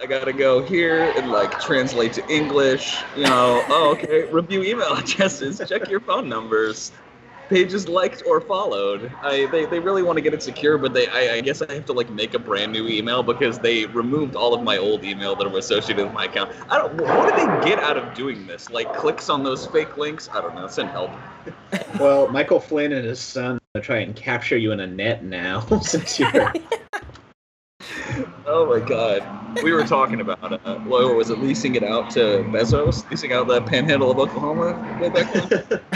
I gotta go here and like translate to English. You know, oh okay, review email addresses, check your phone numbers, pages liked or followed. I they, they really want to get it secure, but they I, I guess I have to like make a brand new email because they removed all of my old email that were associated with my account. I don't. What do they get out of doing this? Like clicks on those fake links? I don't know. Send help. well, Michael Flynn and his son are trying to capture you in a net now since you're. Oh my god. We were talking about uh, what was it? Leasing it out to Bezos, leasing out the panhandle of Oklahoma way back then.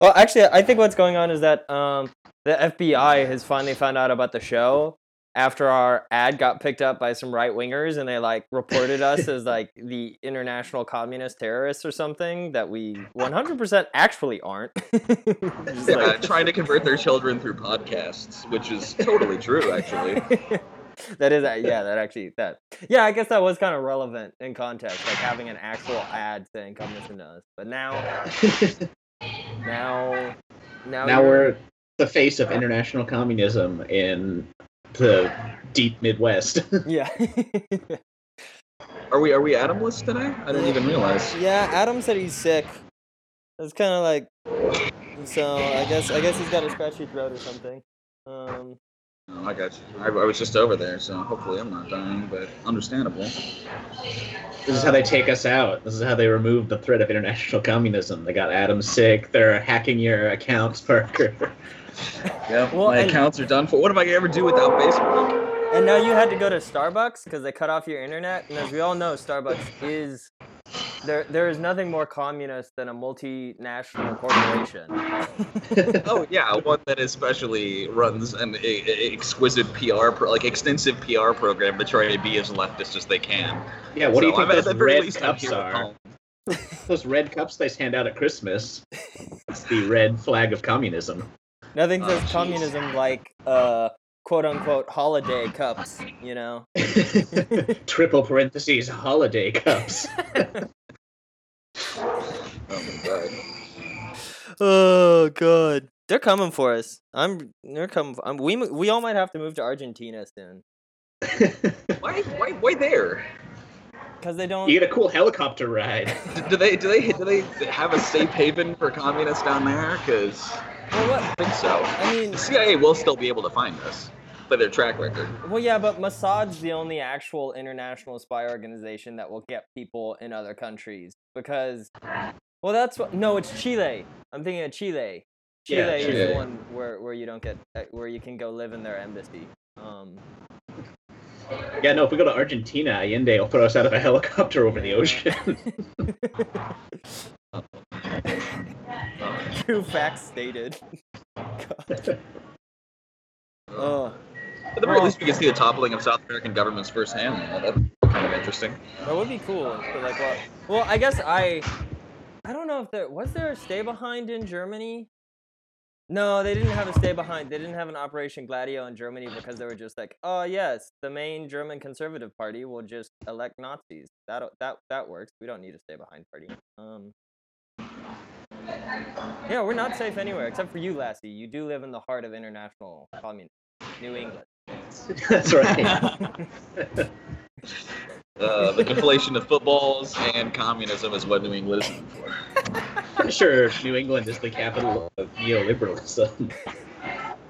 Well, actually, I think what's going on is that um, the FBI has finally found out about the show after our ad got picked up by some right wingers and they like reported us as like the international communist terrorists or something that we 100% actually aren't. yeah, like... trying to convert their children through podcasts, which is totally true, actually. that is yeah that actually that yeah i guess that was kind of relevant in context like having an actual ad saying come listen to us but now now, now, now we're the face of international communism in the deep Midwest. yeah. are we are we Adamless today? I didn't even realize. Yeah, Adam said he's sick. It's kind of like, so I guess I guess he's got a scratchy throat or something. Um, Oh, I got you. I, I, was just over there, so hopefully I'm not dying, but understandable. This is how they take us out. This is how they remove the threat of international communism. They got Adam sick. They're hacking your accounts, Parker. yeah, well, my and, accounts are done for. What am I gonna ever do without Facebook? And now you had to go to Starbucks because they cut off your internet. And as we all know, Starbucks is there there is nothing more communist than a multinational corporation. oh yeah, one that especially runs an a, a exquisite PR, pro, like extensive PR program to try to be as leftist as they can. Yeah, what so, do you think I those red cups are? those red cups they hand out at Christmas. It's the red flag of communism. Nothing says oh, communism like uh, quote unquote holiday cups, you know. Triple parentheses holiday cups. Oh my god. Oh god. They're coming for us. I'm they're coming for, I'm, we we all might have to move to Argentina soon. why why why there? Because they don't. You get a cool helicopter ride. do they do they do they have a safe haven for communists down there? Because well, oh, what? I think so. I mean, the CIA will still be able to find us by their track record. Well, yeah, but Mossad's the only actual international spy organization that will get people in other countries because, well, that's what. No, it's Chile. I'm thinking of Chile. Chile yeah, is Chile. the one where, where you don't get uh, where you can go live in their embassy. Um, yeah, no. If we go to Argentina, Allende will throw us out of a helicopter over the ocean. True facts stated. oh. At the very least, we can see the toppling of South American governments firsthand. That'd be kind of interesting. That would be cool. But like, well, well, I guess I, I don't know if there was there a stay behind in Germany. No, they didn't have a stay behind. They didn't have an Operation Gladio in Germany because they were just like, oh yes, the main German Conservative Party will just elect Nazis. That that that works. We don't need a stay behind party. Um. Yeah, we're not safe anywhere except for you, Lassie. You do live in the heart of international communism, New England. That's right. uh, the conflation of footballs and communism is what New England is known for. sure, New England is the capital of neoliberalism.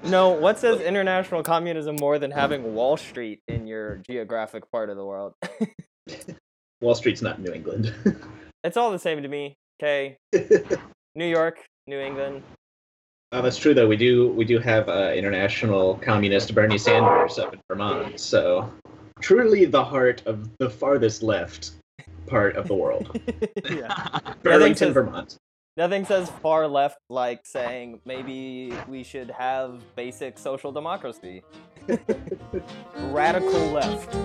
No, what says international communism more than having Wall Street in your geographic part of the world? Wall Street's not New England. it's all the same to me. Okay. New York, New England, uh, that's true, though. We do we do have uh, international communist Bernie Sanders up in Vermont. So truly the heart of the farthest left part of the world. Burlington, Vermont. Nothing says far left like saying maybe we should have basic social democracy. Radical left.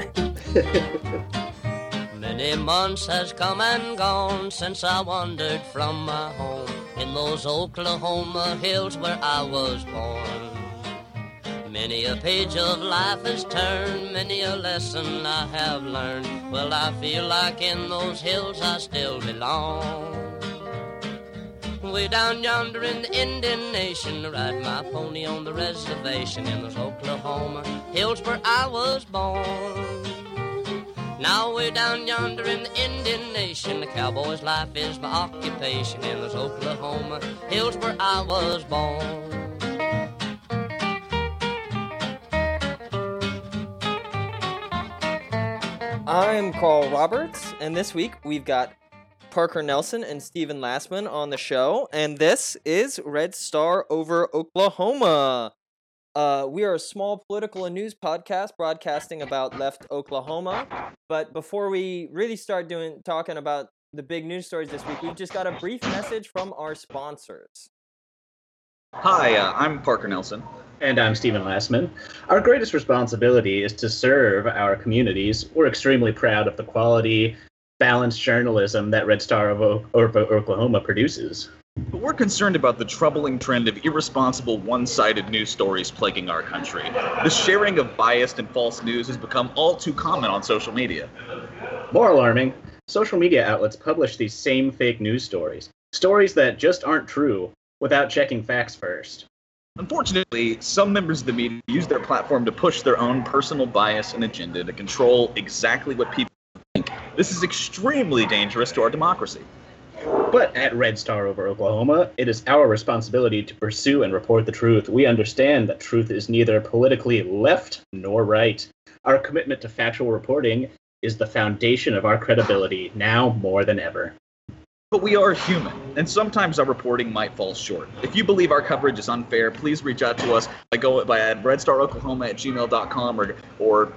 Many months has come and gone since I wandered from my home in those Oklahoma hills where I was born. Many a page of life has turned, many a lesson I have learned. Well, I feel like in those hills I still belong. Way down yonder in the Indian Nation, I ride my pony on the reservation in those Oklahoma hills where I was born. Now way down yonder in the Indian Nation, the cowboy's life is my occupation in those Oklahoma hills where I was born. I'm Carl Roberts, and this week we've got Parker Nelson and Stephen Lastman on the show, and this is Red Star over Oklahoma. Uh, we are a small political and news podcast broadcasting about left Oklahoma. But before we really start doing talking about the big news stories this week, we've just got a brief message from our sponsors. Hi, uh, I'm Parker Nelson. And I'm Stephen Lastman. Our greatest responsibility is to serve our communities. We're extremely proud of the quality, balanced journalism that Red Star of o- of Oklahoma produces. But we're concerned about the troubling trend of irresponsible, one sided news stories plaguing our country. The sharing of biased and false news has become all too common on social media. More alarming, social media outlets publish these same fake news stories, stories that just aren't true, without checking facts first. Unfortunately, some members of the media use their platform to push their own personal bias and agenda to control exactly what people think. This is extremely dangerous to our democracy. But at Red Star over Oklahoma, it is our responsibility to pursue and report the truth. We understand that truth is neither politically left nor right. Our commitment to factual reporting is the foundation of our credibility now more than ever. But we are human, and sometimes our reporting might fall short. If you believe our coverage is unfair, please reach out to us by go by at redstaroklahoma at gmail.com or or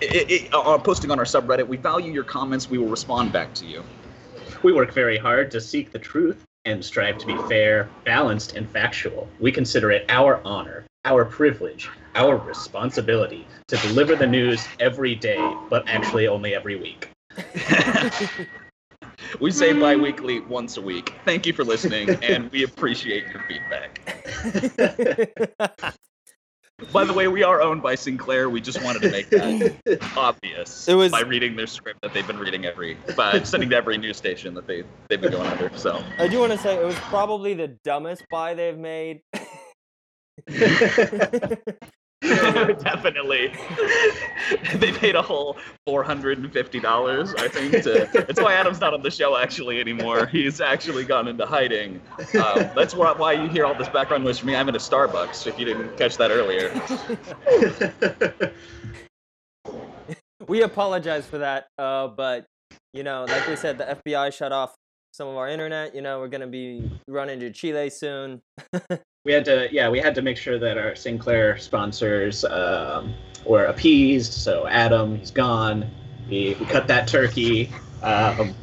it, it, uh, posting on our subreddit. We value your comments. We will respond back to you. We work very hard to seek the truth and strive to be fair, balanced, and factual. We consider it our honor, our privilege, our responsibility to deliver the news every day, but actually only every week. we say bi weekly once a week. Thank you for listening, and we appreciate your feedback. By the way, we are owned by Sinclair. We just wanted to make that obvious It was- by reading their script that they've been reading every, by sending to every news station that they they've been going under. So I do want to say it was probably the dumbest buy they've made. definitely, they paid a whole four hundred and fifty dollars. I think. To, that's why Adam's not on the show actually anymore. He's actually gone into hiding. Um, that's why, why you hear all this background noise from me. I'm in a Starbucks. If you didn't catch that earlier. we apologize for that, uh, but you know, like we said, the FBI shut off some of our internet. You know, we're gonna be running to Chile soon. we had to, yeah, we had to make sure that our Sinclair sponsors um, were appeased. So Adam, he's gone. We, we cut that turkey. Um,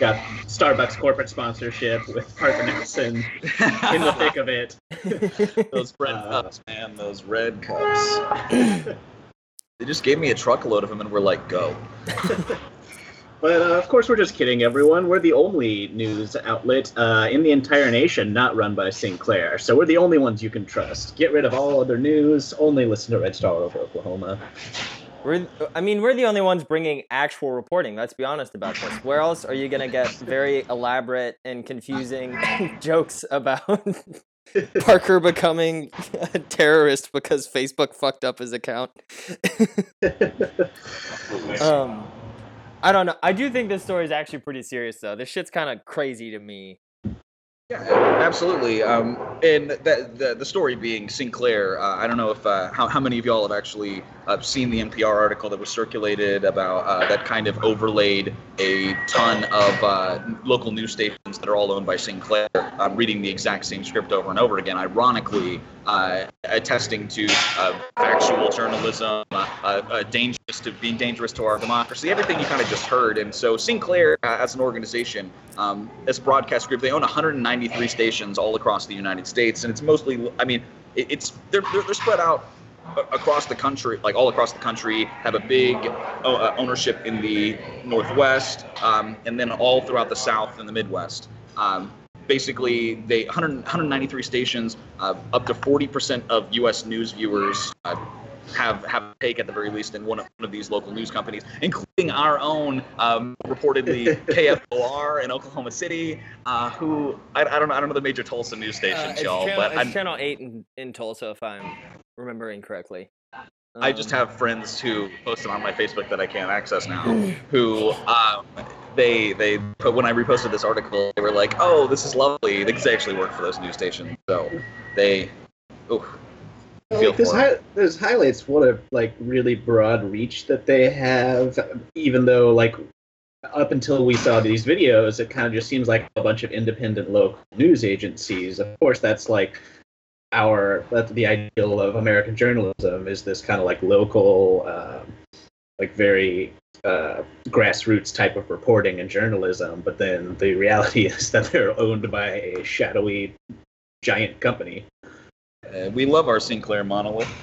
got Starbucks corporate sponsorship with Parker Nelson in the thick of it. Those red Uh, cups, man. Those red cups. they just gave me a truckload of them and we're like, go. But uh, of course, we're just kidding, everyone. We're the only news outlet uh, in the entire nation not run by Sinclair, so we're the only ones you can trust. Get rid of all other news. Only listen to Red Star over Oklahoma. We're, I mean, we're the only ones bringing actual reporting. Let's be honest about this. Where else are you gonna get very elaborate and confusing jokes about Parker becoming a terrorist because Facebook fucked up his account? um, I don't know. I do think this story is actually pretty serious, though. This shit's kind of crazy to me. Yeah, absolutely. Um, and that the, the story being Sinclair. Uh, I don't know if uh, how, how many of y'all have actually uh, seen the NPR article that was circulated about uh, that kind of overlaid a ton of uh, local news stations that are all owned by Sinclair. I'm reading the exact same script over and over again. Ironically, attesting to uh, factual journalism, uh, uh, dangerous to being dangerous to our democracy. Everything you kind of just heard. And so Sinclair, uh, as an organization, um, as a broadcast group, they own 193 stations all across the United States, and it's mostly, I mean, it, it's they're, they're they're spread out across the country, like all across the country, have a big uh, uh, ownership in the Northwest, um, and then all throughout the South and the Midwest. Um, basically, they 100, 193 stations, uh, up to 40% of U.S. news viewers uh, have have a take at the very least in one of, one of these local news companies, including our own, um, reportedly KFOR in Oklahoma City, uh, who I, I don't know I don't know the major Tulsa news Uh, stations, y'all, channel, but it's I'm, channel 8 in, in Tulsa, if I'm remembering correctly. I just Um, have friends who posted on my Facebook that I can't access now. Who um, they they but when I reposted this article, they were like, "Oh, this is lovely." Because they actually work for those news stations, so they. Ooh, feel Like, this, hi- this highlights what a like really broad reach that they have. Even though like up until we saw these videos, it kind of just seems like a bunch of independent local news agencies. Of course, that's like our that's the ideal of American journalism is this kind of like local, um, like very uh, grassroots type of reporting and journalism. But then the reality is that they're owned by a shadowy giant company. Uh, we love our Sinclair monolith.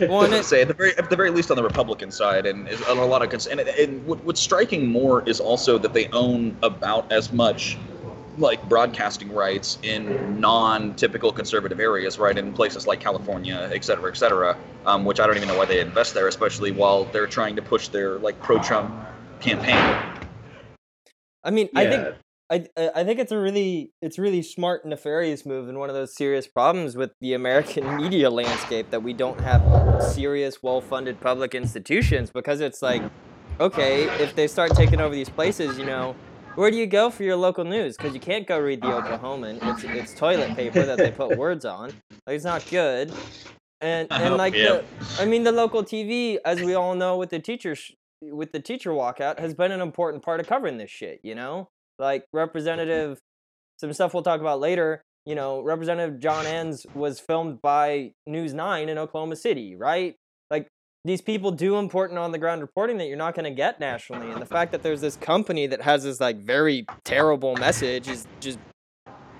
Well, and to it- say at the very at the very least on the Republican side, and on a lot of cons- and, and what, what's striking more is also that they own about as much like broadcasting rights in non-typical conservative areas, right? In places like California, et cetera, et cetera, um, which I don't even know why they invest there, especially while they're trying to push their like pro-Trump campaign. I mean, I think I I I think it's a really it's really smart nefarious move and one of those serious problems with the American media landscape that we don't have serious well-funded public institutions because it's like okay if they start taking over these places you know where do you go for your local news? Because you can't go read the Oklahoman it's it's toilet paper that they put words on. Like it's not good. And and like yeah. the, I mean the local TV as we all know with the teachers with the teacher walkout has been an important part of covering this shit you know? Like representative some stuff we'll talk about later you know representative john enns was filmed by news 9 in oklahoma city right? Like these people do important on the ground reporting that you're not going to get nationally and the fact that there's this company that has this like very terrible message is just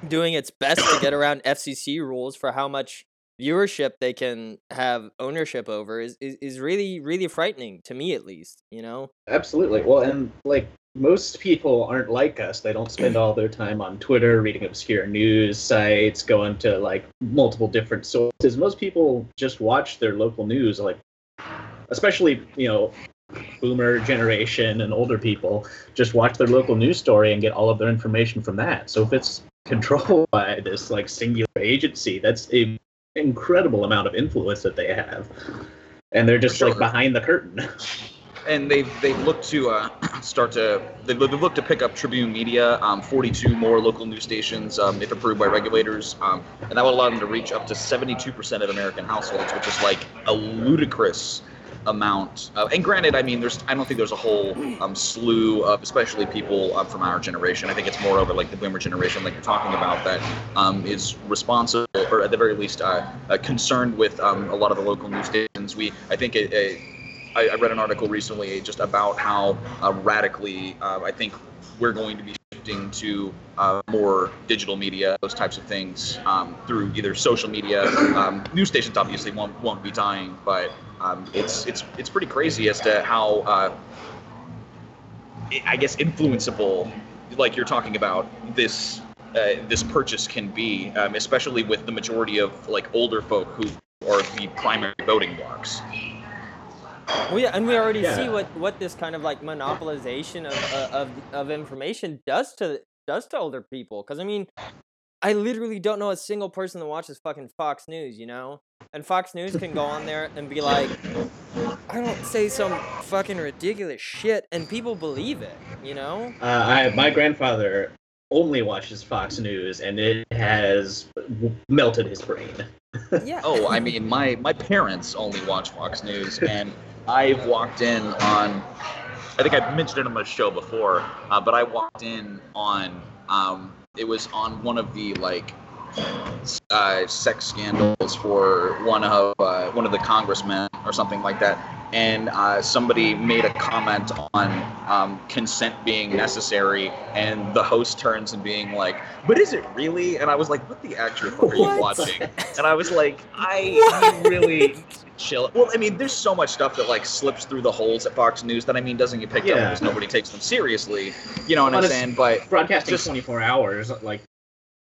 doing its best to get around fcc rules for how much viewership they can have ownership over is, is, is really really frightening to me at least you know Absolutely. Well, and like most people aren't like us. They don't spend all their time on Twitter reading obscure news sites, going to like multiple different sources. Most people just watch their local news, like especially you know boomer generation and older people just watch their local news story and get all of their information from that. So if it's controlled by this like singular agency, that's a incredible amount of influence that they have. And they're just For like behind the curtain. and they've they've looked to uh, start to they've, they've looked to pick up Tribune Media, um, 42 more local news stations um, if approved by regulators, um, and that would allow them to reach up to 72% of American households, which is like a ludicrous amount. Uh, and granted, I mean, there's I don't think there's a whole um, slew of especially people um, from our generation. I think it's more over like the boomer generation, like you're talking about, that um, is responsible or at the very least uh, uh, concerned with um, a lot of the local news stations. We I think I read an article recently just about how uh, radically uh, I think we're going to be shifting to uh, more digital media, those types of things, um, through either social media. Um, news stations obviously won't won't be dying, but um, it's it's it's pretty crazy as to how uh, I- guess influenceable, like you're talking about this. Uh, this purchase can be, um, especially with the majority of like older folk who are the primary voting blocks. Well, yeah, and we already see what, what this kind of like monopolization of, uh, of of information does to does to older people. Because I mean, I literally don't know a single person that watches fucking Fox News, you know. And Fox News can go on there and be like, I don't say some fucking ridiculous shit, and people believe it, you know. Uh, I, my grandfather only watches Fox News, and it has w- melted his brain. Yeah. Oh, I mean, my my parents only watch Fox News, and I've walked in on. I think I've mentioned it on my show before, uh, but I walked in on. Um, it was on one of the like uh, sex scandals for one of uh, one of the congressmen or something like that, and uh, somebody made a comment on um, consent being necessary, and the host turns and being like, "But is it really?" And I was like, "What the actual fuck are you What? watching?" And I was like, "I you really." Chill. Well, I mean, there's so much stuff that like slips through the holes at Fox News that I mean doesn't get picked up because nobody takes them seriously. You know what I'm saying? But Broadcasting Just- 24 hours, like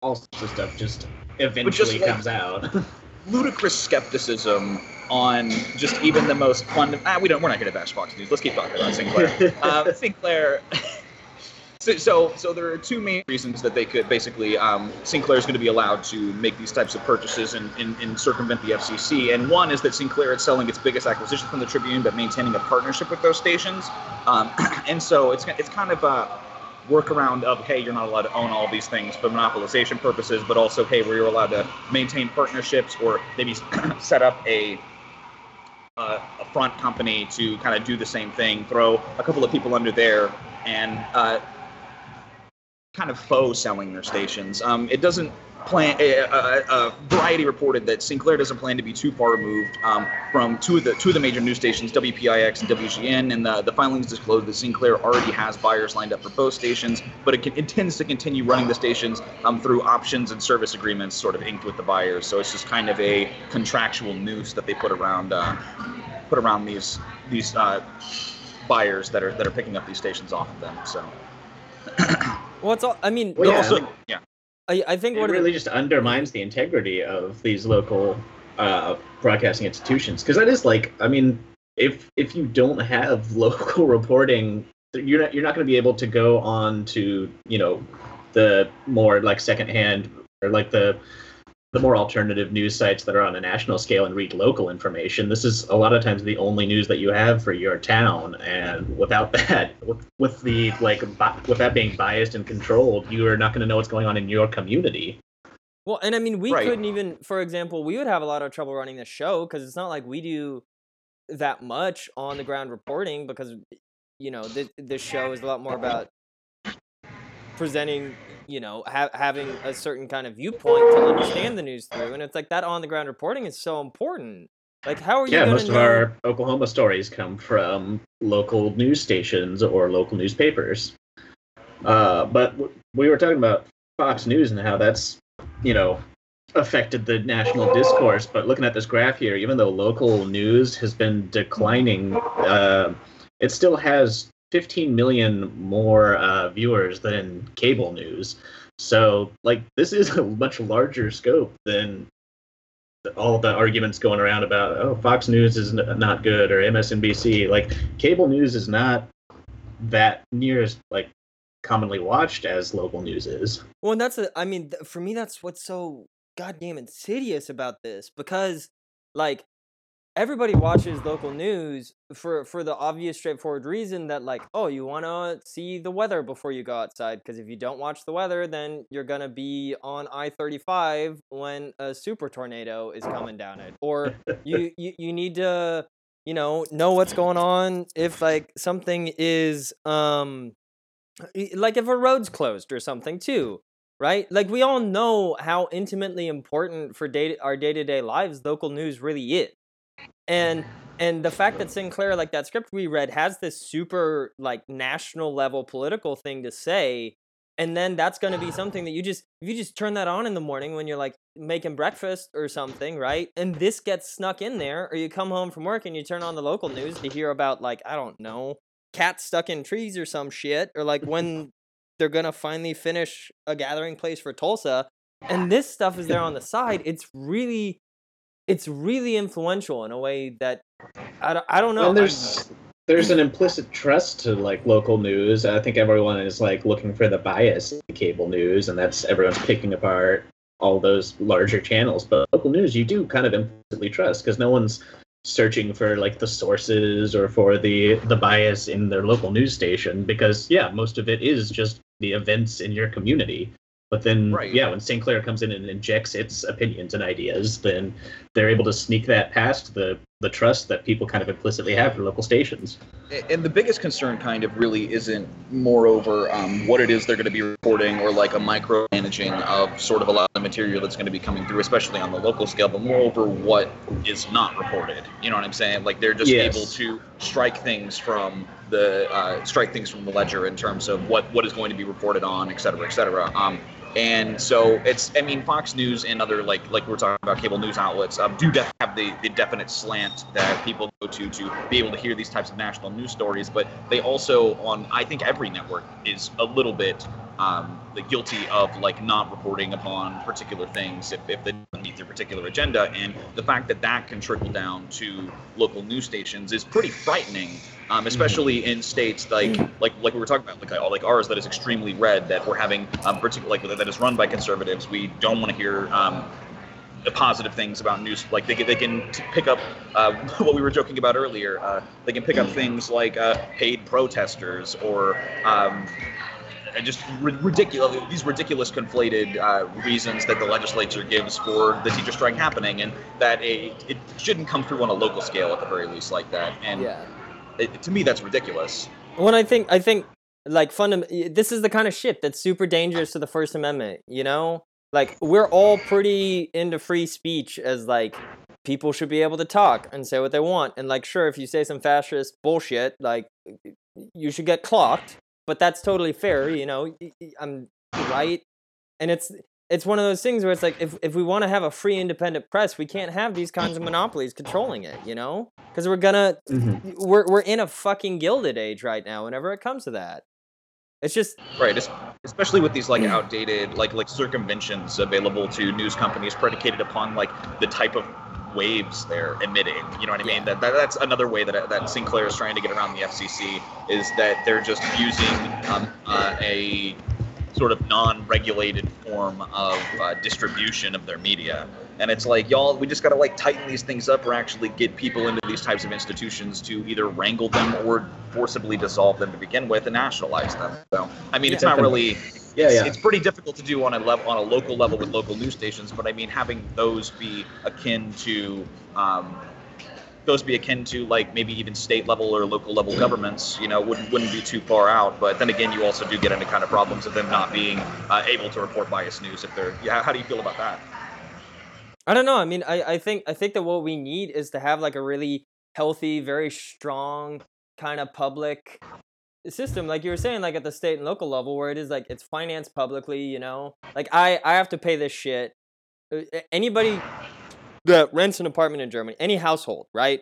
all sorts of stuff, just eventually like- comes out. ludicrous skepticism on just even the most fun. Ah, we don't. We're not going to bash Fox News. Let's keep talking about Sinclair. uh, Sinclair. So, so, so there are two main reasons that they could basically um, Sinclair is going to be allowed to make these types of purchases and, and, and circumvent the FCC. And one is that Sinclair is selling its biggest acquisition from the Tribune, but maintaining a partnership with those stations. Um, and so it's it's kind of a workaround of hey, you're not allowed to own all these things for monopolization purposes, but also hey, where you're allowed to maintain partnerships or maybe set up a uh, a front company to kind of do the same thing, throw a couple of people under there, and uh, kind of faux selling their stations. Um, it doesn't plan. Uh, uh, Variety reported that Sinclair doesn't plan to be too far removed um, from two of the two of the major news stations, WPIX and WGN, and the, the filings disclosed that Sinclair already has buyers lined up for both stations, but it can, intends to continue running the stations um, through options and service agreements, sort of inked with the buyers. So it's just kind of a contractual noose that they put around uh, put around these these uh, buyers that are that are picking up these stations off of them. So. Well, it's all. I mean, Well, yeah, also, yeah. I, I think It what it- really just undermines the integrity of these local uh, broadcasting institutions because that is like, I mean, if if you don't have local reporting, you're not you're not going to be able to go on to you know the more like secondhand or like the the more alternative news sites that are on a national scale and read local information. This is a lot of times the only news that you have for your town, and without that, with, with the like bi- with that being biased and controlled, you are not going to know what's going on in your community. Well, and I mean, we Right. couldn't even, for example, we would have a lot of trouble running the show because it's not like we do that much on the ground reporting because, you know, the the show is a lot more about presenting, you know, ha- having a certain kind of viewpoint to understand the news through, and it's like that on the ground reporting is so important. Like, how are you Yeah, most of know? our Oklahoma stories come from local news stations or local newspapers. Uh, but w- we were talking about Fox News and how that's, you know, affected the national discourse. But looking at this graph here, even though local news has been declining, uh, it still has 15 million more uh, viewers than cable news. So, like, this is a much larger scope than all the arguments going around about oh Fox News is not good or MSNBC. Like cable news is not that near as like commonly watched as local news is. Well, and that's a, I mean, for me, that's what's so goddamn insidious about this because, like, everybody watches local news for for the obvious, straightforward reason that, like, oh, you want to see the weather before you go outside because if you don't watch the weather, then you're gonna be on I thirty five when a super tornado is coming down it, or you you you need to you know know what's going on if like something is um like if a road's closed or something too right? Like we all know how intimately important for day our day-to-day lives local news really is and and the fact that sinclair like that script we read has this super like national level political thing to say and then that's going to be something that you just if you just turn that on in the morning when you're like making breakfast or something right and this gets snuck in there or you come home from work and you turn on the local news to hear about like i don't know cats stuck in trees or some shit or like when they're gonna finally finish a gathering place for tulsa and this stuff is there on the side it's really it's really influential in a way that i don't, I don't know and there's there's an implicit trust to like local news. I think everyone is like looking for the bias in cable news, and that's everyone's picking apart all those larger channels. But local news, you do kind of implicitly trust because no one's searching for like the sources or for the the bias in their local news station because yeah, most of it is just the events in your community. But then, Right. yeah, when Sinclair comes in and injects its opinions and ideas, then they're able to sneak that past the the trust that people kind of implicitly have for local stations. and the biggest concern kind of really isn't moreover um, what it is they're going to be reporting or like a micromanaging of sort of a lot of the material that's going to be coming through especially on the local scale but moreover what is not reported you know what i'm saying like they're just Yes. able to strike things from the uh, strike things from the ledger in terms of what what is going to be reported on et cetera et cetera um, and so it's i mean fox news and other like like we're talking about cable news outlets um, do def- have the, the definite slant that people go to to be able to hear these types of national news stories. But they also on i think every network is a little bit um, the guilty of like not reporting upon particular things if, if they don't meet their particular agenda. And the fact that that can trickle down to local news stations is pretty frightening, um, especially in states like like like we were talking about, like like ours that is extremely red, that we're having um, particular like that is run by conservatives. We don't want to hear. Um, the positive things about news. Like they can, they can t- pick up uh, what we were joking about earlier. Uh, they can pick up things like uh, paid protesters or um, just ridiculous these ridiculous conflated uh, reasons that the legislature gives for the teacher strike happening, and that a, it shouldn't come through on a local scale at the very least like that. And Yeah. it, to me, that's ridiculous. When I think I think like fundam- this is the kind of shit that's super dangerous to the First Amendment, you know? Like we're all pretty into free speech as like people should be able to talk and say what they want and like sure if you say some fascist bullshit like you should get clocked, but that's totally fair, you know? I'm right. And it's it's one of those things where it's like if, if we want to have a free independent press, we can't have these kinds of monopolies controlling it, you know? Because we're gonna Mhm. we're we're in a fucking gilded age right now. Whenever it comes to that, it's just Right, es- especially with these like outdated like like circumventions available to news companies predicated upon like the type of waves they're emitting. You know what I mean? That, that that's another way that that Sinclair is trying to get around the FCC is that they're just using um, uh, a sort of non-regulated form of uh, distribution of their media. And it's like y'all, we just gotta like tighten these things up, or actually get people into these types of institutions to either wrangle them or forcibly dissolve them to begin with and nationalize them. So, I mean, it's not really Yeah, it's, yeah. it's pretty difficult to do on a level on a local level with local news stations but i mean having those be akin to um, those be akin to like maybe even state level or local level governments you know wouldn't wouldn't be too far out but then again you also do get into kind of problems of them not being uh, able to report biased news if they're yeah how do you feel about that I don't know. I mean, I, I think I think that what we need is to have like a really healthy, very strong kind of public system, like you were saying, like at the state and local level, where it is like it's financed publicly. You know, like I I have to pay this shit. Uh, Anybody that rents an apartment in Germany, any household, right,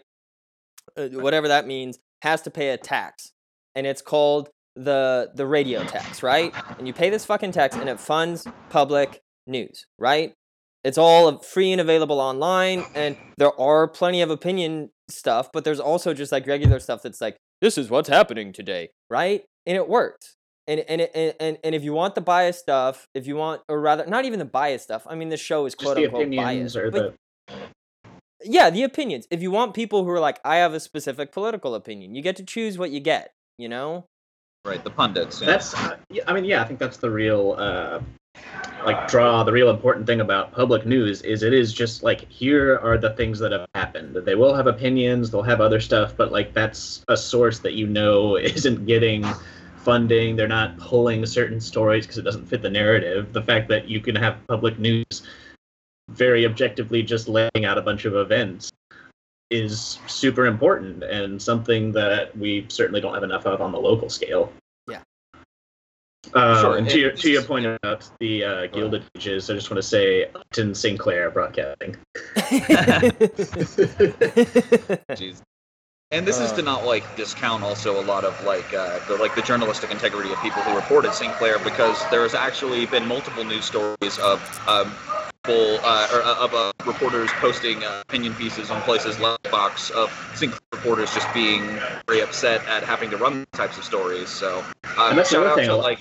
uh, whatever that means, has to pay a tax, and it's called the the radio tax, right? And you pay this fucking tax, and it funds public news, right? It's all free and available online, and there are plenty of opinion stuff, but there's also just like regular stuff that's like, this is what's happening today, right? And it works. And and and- and and if you want the bias stuff, if you want, or rather, not even the bias stuff. I mean, the show is Just quote the unquote opinions biased, or but the yeah, the opinions. If you want people who are like, I have a specific political opinion, you get to choose what you get. You know? right the pundits yeah. That's, uh, yeah, I mean, yeah, I think that's the real, uh, like, draw. The real important thing about public news is it is just like here are the things that have happened. They will have opinions, they'll have other stuff, but like that's a source that you know isn't getting funding. They're not pulling certain stories because it doesn't fit the narrative. The fact that you can have public news very objectively just laying out a bunch of events is super important and something that we certainly don't have enough of on the local scale. Yeah. Uh, Sure, And and to your, to your point about the uh, Gilded Ages, I just want to say Upton Sinclair Broadcasting. Jeez. And this is to not like discount also a lot of like uh, the like the journalistic integrity of people who reported Sinclair because there has actually been multiple news stories of um, people uh, or uh, of uh, reporters posting uh, opinion pieces on places like Fox of Sinclair reporters just being very upset at having to run these types of stories. So uh, And that's the shout out thing, to a lot- like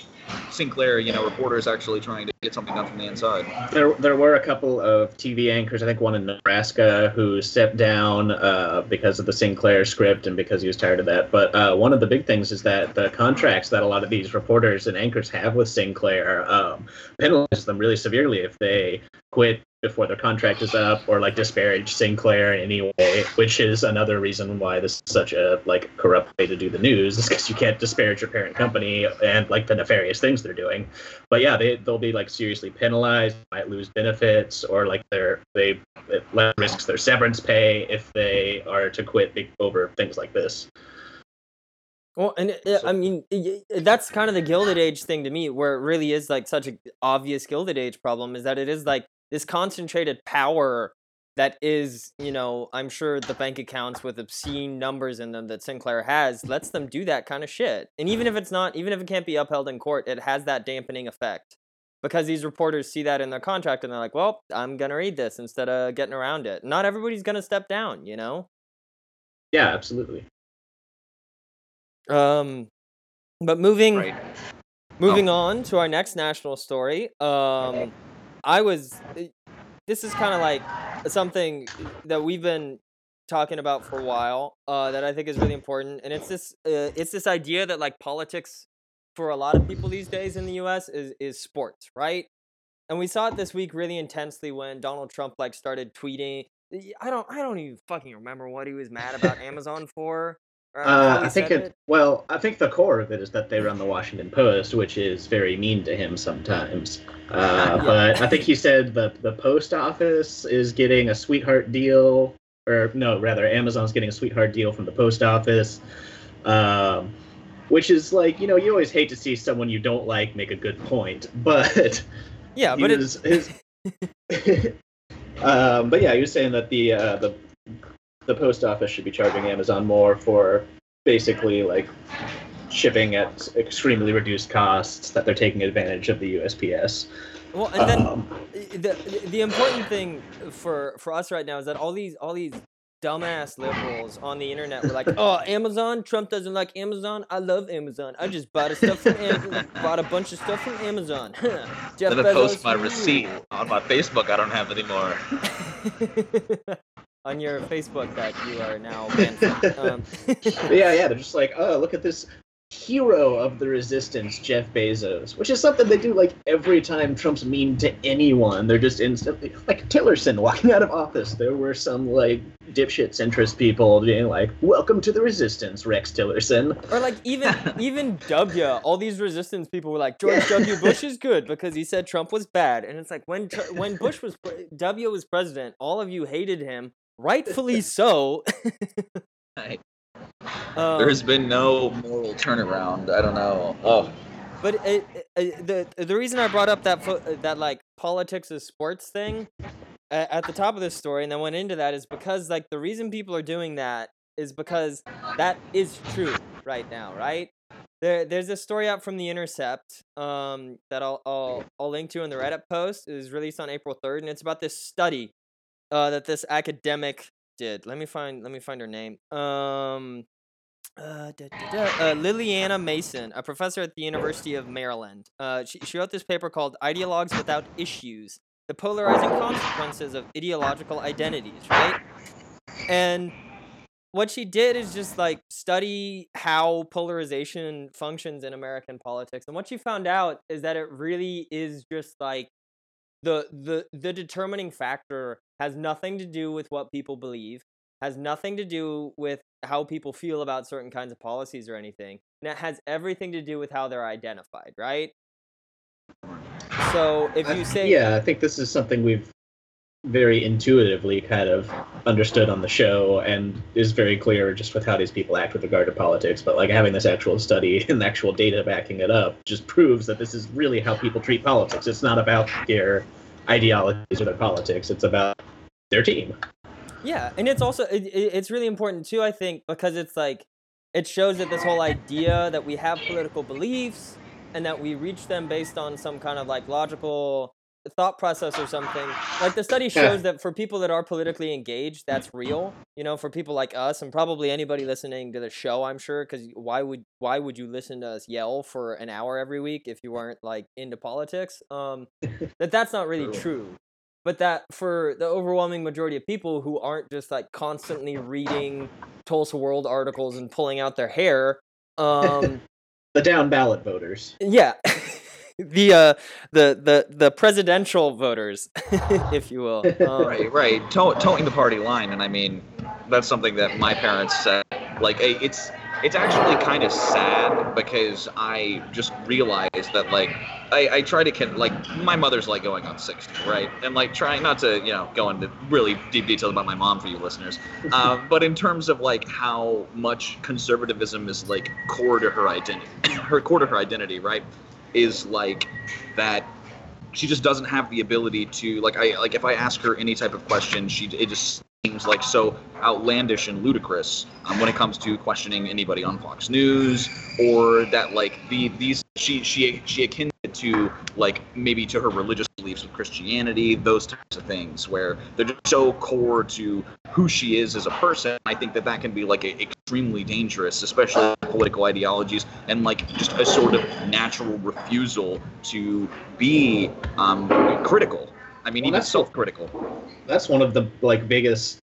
Sinclair, you know, reporters actually trying to get something done from the inside. There, there were a couple of TV anchors, I think one in Nebraska, who stepped down uh, because of the Sinclair script and because he was tired of that. But uh, one of the big things is that the contracts that a lot of these reporters and anchors have with Sinclair um, penalize them really severely if they quit before their contract is up or like disparage Sinclair in any way, which is another reason why this is such a like corrupt way to do the news, is because you can't disparage your parent company and like the nefarious things they're doing but yeah, they they'll be like seriously penalized, might lose benefits, or like they're they it risks their severance pay if they are to quit over things like this. Well, and uh, I mean, that's kind of the Gilded Age thing to me, where it really is like such an obvious Gilded Age problem is that it is like this concentrated power that is, you know, I'm sure the bank accounts with obscene numbers in them that Sinclair has lets them do that kind of shit. And even if it's not, even if it can't be upheld in court, it has that dampening effect because these reporters see that in their contract and they're like, well, I'm going to read this instead of getting around it. Not everybody's going to step down, you know? Yeah, absolutely. Um, but moving Right. moving on to our next national story. Um, I was. eh, This is kind of like something that we've been talking about for a while. Uh, that I think is really important, and it's this. Uh, it's this idea that like politics for a lot of people these days in the U.S. is is sports, right? And we saw it this week really intensely when Donald Trump like started tweeting. I don't. I don't even fucking remember what he was mad about Amazon for. Uh, I think said it. Well, I think the core of it is that they run the Washington Post, which is very mean to him sometimes. Uh, Yeah. But I think he said that the post office is getting a sweetheart deal, or no, rather, Amazon's getting a sweetheart deal from the post office. Um, which is like, you know, you always hate to see someone you don't like make a good point, but Yeah, but it, his, um, but yeah, he was saying that the uh, the the post office should be charging Amazon more for basically like shipping at extremely reduced costs that they're taking advantage of the USPS. well, and then Um, the the important thing for for us right now is that all these all these dumbass liberals on the internet were like, "Oh, Amazon, Trump doesn't like Amazon. I love Amazon. I just bought a stuff from Am- bought a bunch of stuff from Amazon." Jeff Then I post Bezos my receipt on my Facebook. I don't have anymore. On your Facebook that you are now banned from. Um, yeah, yeah, they're just like, oh, look at this hero of the resistance, Jeff Bezos, which is something they do like every time Trump's mean to anyone. They're just instantly like Tillerson walking out of office. There were some like dipshit centrist people being like, "Welcome to the resistance, Rex Tillerson." Or like even even W, all these resistance people were like George W. Bush is good because he said Trump was bad, and it's like when when Bush was W was president, all of you hated him, rightfully so. Right. um, There has been no moral turnaround. I don't know. Oh, but it, it, the the reason I brought up that fo- that like politics is sports thing a- at the top of this story, and then went into that is because like the reason people are doing that is because that is true right now, right? There, there's this story out from the Intercept um, that I'll, I'll I'll link to in the Reddit post. It was released on April 3rd, and it's about this study uh, that this academic did. Let me find let me find her name. Um, uh, uh, Liliana Mason, a professor at the University of Maryland. Uh, she, she wrote this paper called "Ideologues Without Issues: The Polarizing Consequences of Ideological Identities." Right, and what she did is just like study how polarization functions in American politics. And what she found out is that it really is just like the the the determining factor has nothing to do with what people believe, has nothing to do with how people feel about certain kinds of policies or anything. And it has everything to do with how they're identified, right? So if you say yeah, I think this is something we've very intuitively kind of understood on the show and is very clear just with how these people act with regard to politics. But like having this actual study and actual data backing it up just proves that this is really how people treat politics. It's not about their ideologies or their politics. It's about their team. Yeah, and it's also it, it- it's really important too. I think because it's like it shows that this whole idea that we have political beliefs and that we reach them based on some kind of like logical thought process or something. Like the study shows that for people that are politically engaged, that's real. You know, for people like us and probably anybody listening to the show, I'm sure, because why would why would you listen to us yell for an hour every week if you weren't like into politics? Um, that that's not really True. true but that for the overwhelming majority of people who aren't just like constantly reading Tulsa World articles and pulling out their hair, um, The down ballot voters. yeah, the uh, the the the presidential voters, if you will. Um, right, right. To- toeing the party line, and I mean, that's something that my parents said. Like, eh, it's it's actually kind of sad because I just realized that like I, I try to con- like my mother's like going on 60 right and like trying not to you know go into really deep details about my mom for you listeners uh, but in terms of like how much conservatism is like core to her identity her core to her identity right is like that she just doesn't have the ability to like I like if I ask her any type of question, she it just seems like so outlandish and ludicrous um, when it comes to questioning anybody on Fox News or that like the these she she she akin to like maybe to her religious beliefs with Christianity, those types of things where they're just so core to who she is as a person. I think that that can be like a, extremely dangerous, especially political ideologies and like just a sort of natural refusal to be um, critical. I mean, Well, even that's self-critical. that's one of the like biggest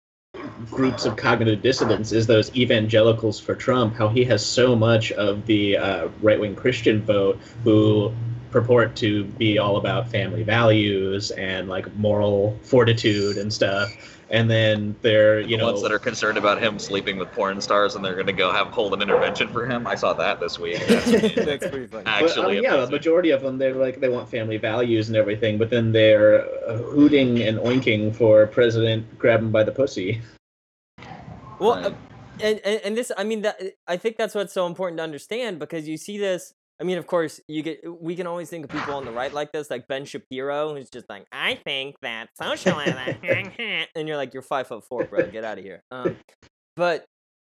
groups of cognitive dissonance is those evangelicals for Trump. How he has so much of the uh, right wing Christian vote who purport to be all about family values and like moral fortitude and stuff, and then they're you the know ones that are concerned about him sleeping with porn stars and they're going to go have hold an intervention for him. I saw that this week. That's That's pretty funny. But, I actually yeah, the majority of them they're like they want family values and everything, but then they're uh, hooting and oinking for President grab him by the pussy. Well, Right. uh, and, and and this, I mean, that I think that's what's so important to understand because you see this. I mean, of course, you get. We can always think of people on the right like this, like Ben Shapiro, who's just like, I think that socialism, and you're like, you're five foot four, bro, get out of here. Um, but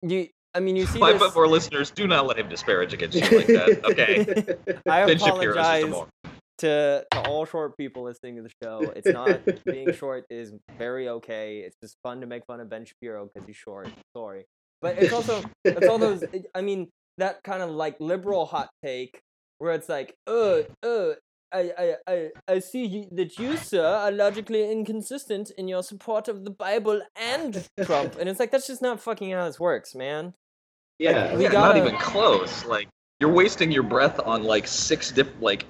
you, I mean, you see Five this. foot four listeners, do not let him disparage against you like that. Okay. I Ben Shapiro is just a apologize to, to all short people listening to the show. It's not being short is very okay. It's just fun to make fun of Ben Shapiro because he's short. Sorry, but it's also it's all those. I mean, that kind of like liberal hot take where it's like, uh, uh. I, I, I, I see you, that you, sir, are logically inconsistent in your support of the Bible and Trump. And it's like, that's just not fucking how this works, man. yeah, we Yeah, gotta- not even close. Like you're wasting your breath on like six diff like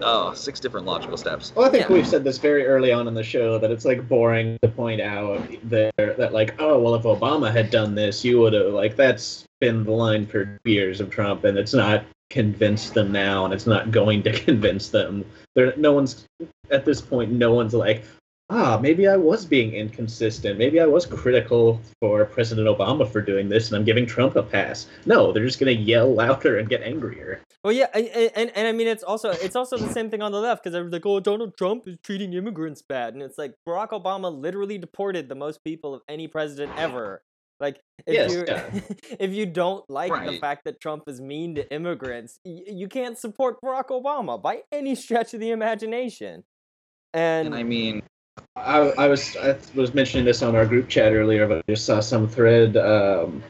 oh six different logical steps. Well, I think Yeah. we've said this very early on in the show that it's like boring to point out that that like, oh well, if Obama had done this, you would have like that's been the line for years of Trump, and it's not convinced them now, and it's not going to convince them. There, no one's at this point. No one's like, ah, maybe I was being inconsistent. Maybe I was critical for President Obama for doing this, and I'm giving Trump a pass. No, they're just gonna yell louder and get angrier. Well, yeah, and, and, and, and I mean, it's also it's also the same thing on the left because they're like, oh, Donald Trump is treating immigrants bad, and it's like Barack Obama literally deported the most people of any president ever. Like, if Yes, you yeah. if you don't like the fact that Trump is mean to immigrants, y- you can't support Barack Obama by any stretch of the imagination. And, And I mean, I, I was I was mentioning this on our group chat earlier, but I just saw some thread um,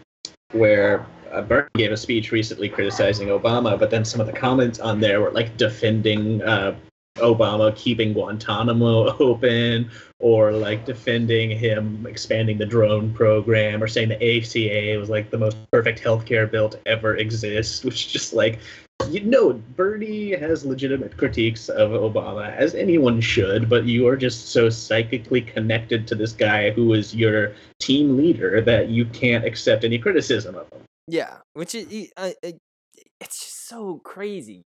where uh, Bernie gave a speech recently criticizing Obama, but then some of the comments on there were like defending uh, Obama keeping Guantanamo open, or like defending him expanding the drone program, or saying the ACA was like the most perfect healthcare bill to ever exist, which just like you know, Bernie has legitimate critiques of Obama, as anyone should, but you are just so psychically connected to this guy who is your team leader that you can't accept any criticism of him. Yeah, which is it's just so crazy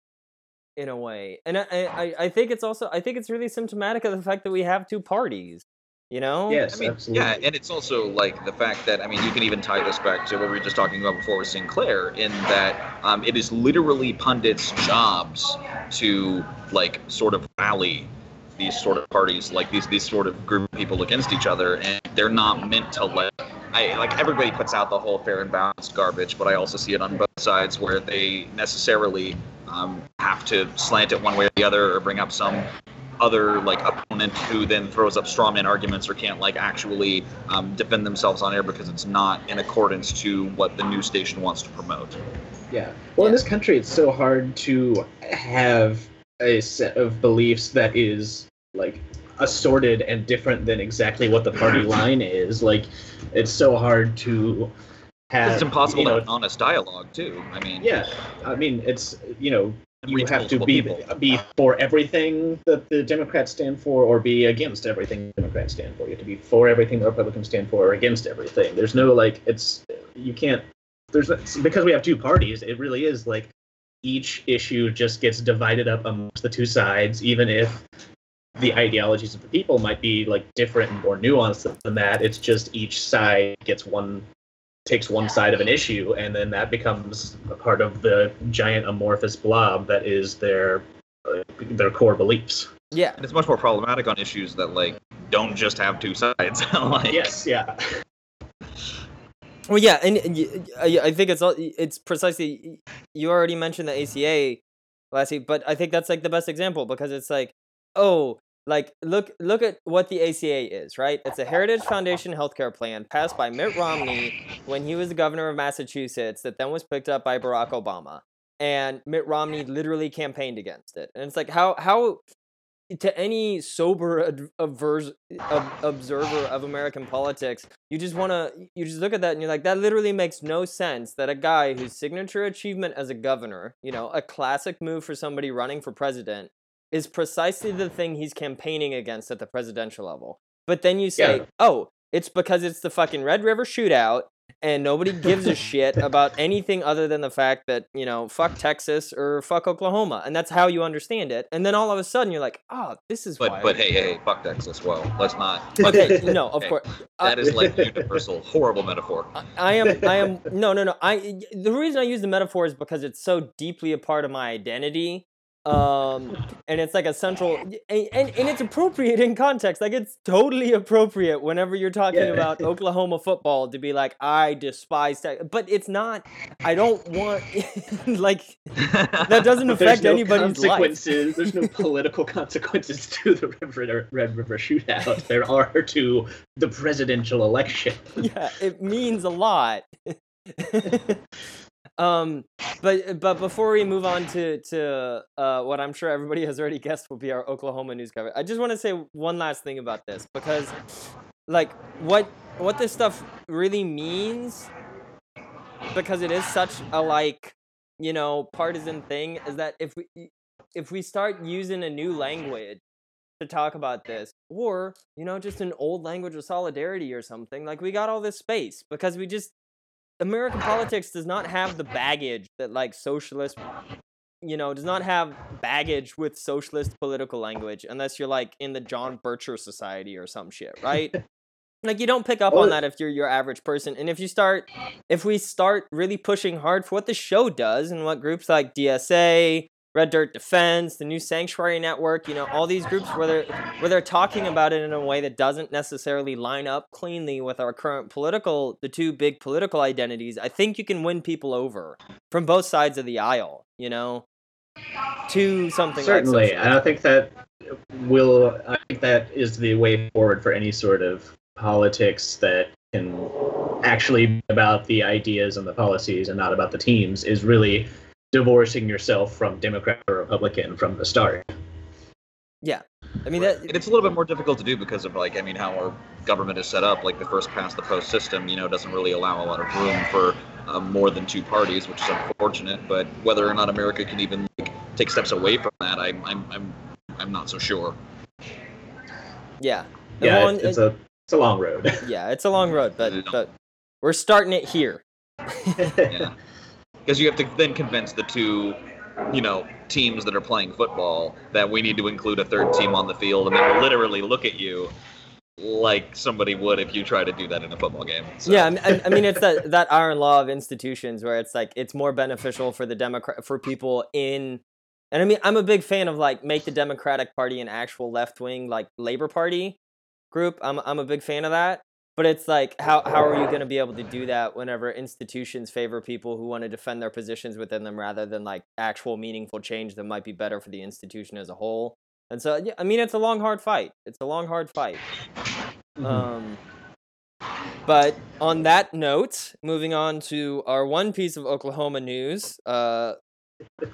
in a way, and I, I I- I think it's also I think it's really symptomatic of the fact that we have two parties. You know? Yes, I mean, absolutely. yeah, and it's also like the fact that I mean, you can even tie this back to what we were just talking about before with Sinclair, in that um, it is literally pundits' jobs to like sort of rally these sort of parties, like these these sort of group of people against each other, and they're not meant to let. I like everybody puts out the whole fair and balanced garbage, but I also see it on both sides where they necessarily um, have to slant it one way or the other, or bring up some other like opponent who then throws up strawman arguments or can't like actually um, defend themselves on air because it's not in accordance to what the news station wants to promote. Yeah. Well, in this country, it's so hard to have a set of beliefs that is like assorted and different than exactly what the party line is. Like, it's so hard to have. It's impossible you to know, have an honest dialogue too. I mean, Yeah, I mean, it's you know you have to be people. be for everything that the Democrats stand for, or be against everything Democrats stand for. You have to be for everything the Republicans stand for, or against everything. There's no like it's you can't. There's because we have two parties. It really is like each issue just gets divided up amongst the two sides, even if the ideologies of the people might be like different and more nuanced than that. It's just each side gets one takes one side of an issue and then that becomes a part of the giant amorphous blob that is their uh, their core beliefs. Yeah. And it's much more problematic on issues that like don't just have two sides. like, Yes, yeah. Well, yeah, and and y- I I think it's all it's precisely you already mentioned the ACA last week, but I think that's like the best example because it's like, oh, like look look at what the ACA is, right? It's a Heritage Foundation healthcare plan passed by Mitt Romney when he was the governor of Massachusetts that then was picked up by Barack Obama. And Mitt Romney literally campaigned against it. And it's like how how to any sober ad- averse, ob- observer of American politics, you just want to you just look at that and you're like that literally makes no sense that a guy whose signature achievement as a governor, you know, a classic move for somebody running for president is precisely the thing he's campaigning against at the presidential level. But then you say, Yeah. "Oh, it's because it's the fucking Red River shootout and nobody gives a shit about anything other than the fact that, you know, fuck Texas or fuck Oklahoma." And that's how you understand it. And then all of a sudden you're like, "Oh, this is But why." but hey hey fuck Texas. Well, let's not. okay, no, of Hey, course. I- uh, That is like universal horrible metaphor. I- I am I am no no no I the reason I use the metaphor is because it's so deeply a part of my identity um and it's like a central and, and, and it's appropriate in context like it's totally appropriate whenever you're talking Yeah. about Oklahoma football to be like I despise Tex-" but it's not I don't want like that doesn't affect no anybody's life consequences. There's no political consequences to the Red River, Red River shootout. There are to the presidential election. yeah, it means a lot. Um, but but before we move on to to uh, what I'm sure everybody has already guessed will be our Oklahoma news cover, I just want to say one last thing about this because, like, what what this stuff really means, because it is such a like you know partisan thing, is that if we if we start using a new language to talk about this or you know just an old language of solidarity or something like we got all this space because we just american politics does not have the baggage that like socialist you know does not have baggage with socialist political language unless you're like in the john bircher society or some shit right? Like you don't pick up on that if you're your average person and if you start if we start really pushing hard for what the show does and what groups like dsa Red Dirt Defense, the new Sanctuary Network, you know, all these groups where they're where they're talking about it in a way that doesn't necessarily line up cleanly with our current political the two big political identities, I think you can win people over from both sides of the aisle, you know, to something Certainly, like and. I think that will. I think that is the way forward for any sort of politics that can actually be about the ideas and the policies and not about the teams. Is really divorcing yourself from Democrat or Republican from the start. Yeah. I mean that And it's a little bit more difficult to do because of like I mean how our government is set up. Like the first past the post system, you know, doesn't really allow a lot of room for um, more than two parties, which is unfortunate. But whether or not America can even like, take steps away from that, I'm I'm I'm I'm not so sure. yeah. Yeah, Well, it's, it's a it's a long road. yeah, it's a long road, but but we're starting it here. Yeah, because you have to then convince the two, you know, teams that are playing football that we need to include a third team on the field, and they'll literally look at you like somebody would if you try to do that in a football game. So, Yeah, I, I mean it's that that iron law of institutions where it's like it's more beneficial for the Democrat for people in, and I mean I'm a big fan of like make the Democratic Party an actual left wing like Labor Party group. I'm I'm a big fan of that. But it's like how how are you going to be able to do that whenever institutions favor people who want to defend their positions within them rather than like actual meaningful change that might be better for the institution as a whole. And so yeah, I mean it's a long hard fight. It's a long hard fight. Mhm. Um, but on that note, moving on to our one piece of Oklahoma news, uh,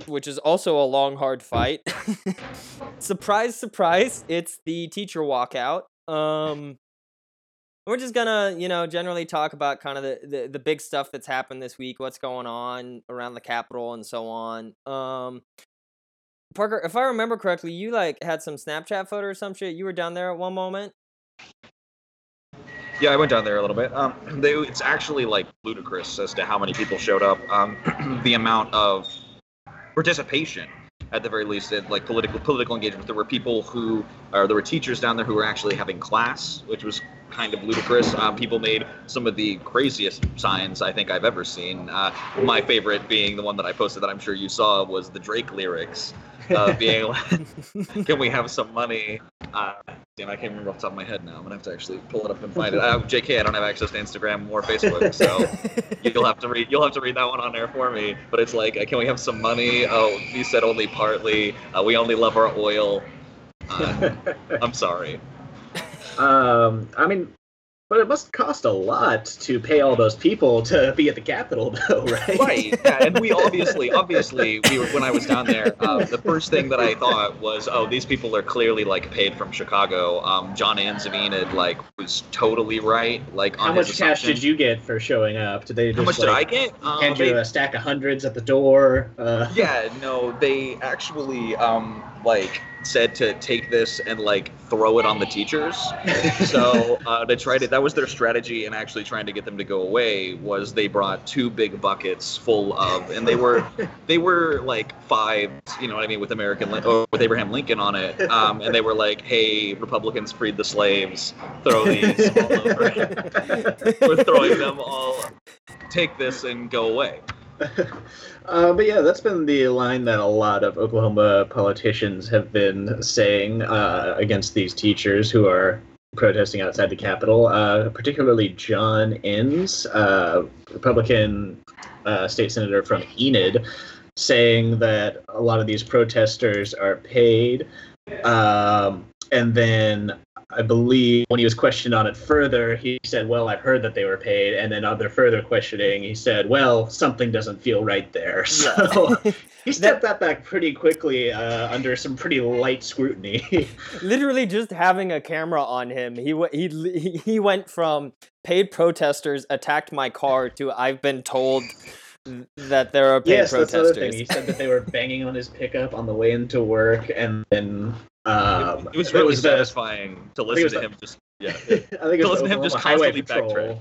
which is also a long, hard fight. surprise, surprise! It's the teacher walkout. Um, we're just gonna, you know, generally talk about kind of the, the the big stuff that's happened this week, what's going on around the Capitol, and so on. Um, Parker, if I remember correctly, you like had some Snapchat photo or some shit. You were down there at one moment. Yeah, I went down there a little bit. Um, they, it's actually like ludicrous as to how many people showed up. Um, the amount of participation, at the very least, at like political political engagement. There were people who, or there were teachers down there who were actually having class, which was kind of ludicrous. Um, people made some of the craziest signs I think I've ever seen. Uh, my favorite being the one that I posted that I'm sure you saw was the Drake lyrics. Uh, being like, "Can we have some money?" Uh, damn, I can't remember off the top of my head now. I'm gonna have to actually pull it up and find it. Uh, JK, I don't have access to Instagram or Facebook, so you'll have to read. You'll have to read that one on there for me. But it's like, uh, "Can we have some money?" Oh, you said only partly. Uh, we only love our oil. Uh, I'm sorry. um, I mean, but it must cost a lot to pay all those people to be at the Capitol, though, right? Right. Yeah, and we obviously, obviously, we were when I was down there. Uh, the first thing that I thought was, oh, these people are clearly like paid from Chicago. Um, John Anzavinid like was totally right. Like on How much cash did you get for showing up? Did they just How much did I like, get? Um, hand you they- a stack of hundreds at the door? Uh, yeah, no, they actually um like said to take this and like throw it on the teachers. so uh, they tried it. That was their strategy in actually trying to get them to go away. Was they brought two big buckets full of, and they were they were like fives, you know what I mean, with American or with Abraham Lincoln on it. Um, and they were like, "Hey, Republicans freed the slaves. Throw these all over. we're throwing them all. Take this and go away." Uh, but yeah, that's been the line that a lot of Oklahoma politicians have been saying uh, against these teachers who are protesting outside the Capitol. Uh, particularly John Enns, uh, Republican uh, state senator from Enid, saying that a lot of these protesters are paid. Um, and then I believe when he was questioned on it further, he said, "Well, I've heard that they were paid." And then under further questioning, he said, "Well, something doesn't feel right there." So he stepped that back pretty quickly uh, under some pretty light scrutiny. Literally just having a camera on him, he w- he he went from paid protesters attacked my car to I've been told that there are paid yes, that's another protesters. thing. He said that they were banging on his pickup on the way into work, and then um, it was really the- satisfying to listen to the- him just yeah. I think it To was listen to him just Highway constantly Patrol. backtrack.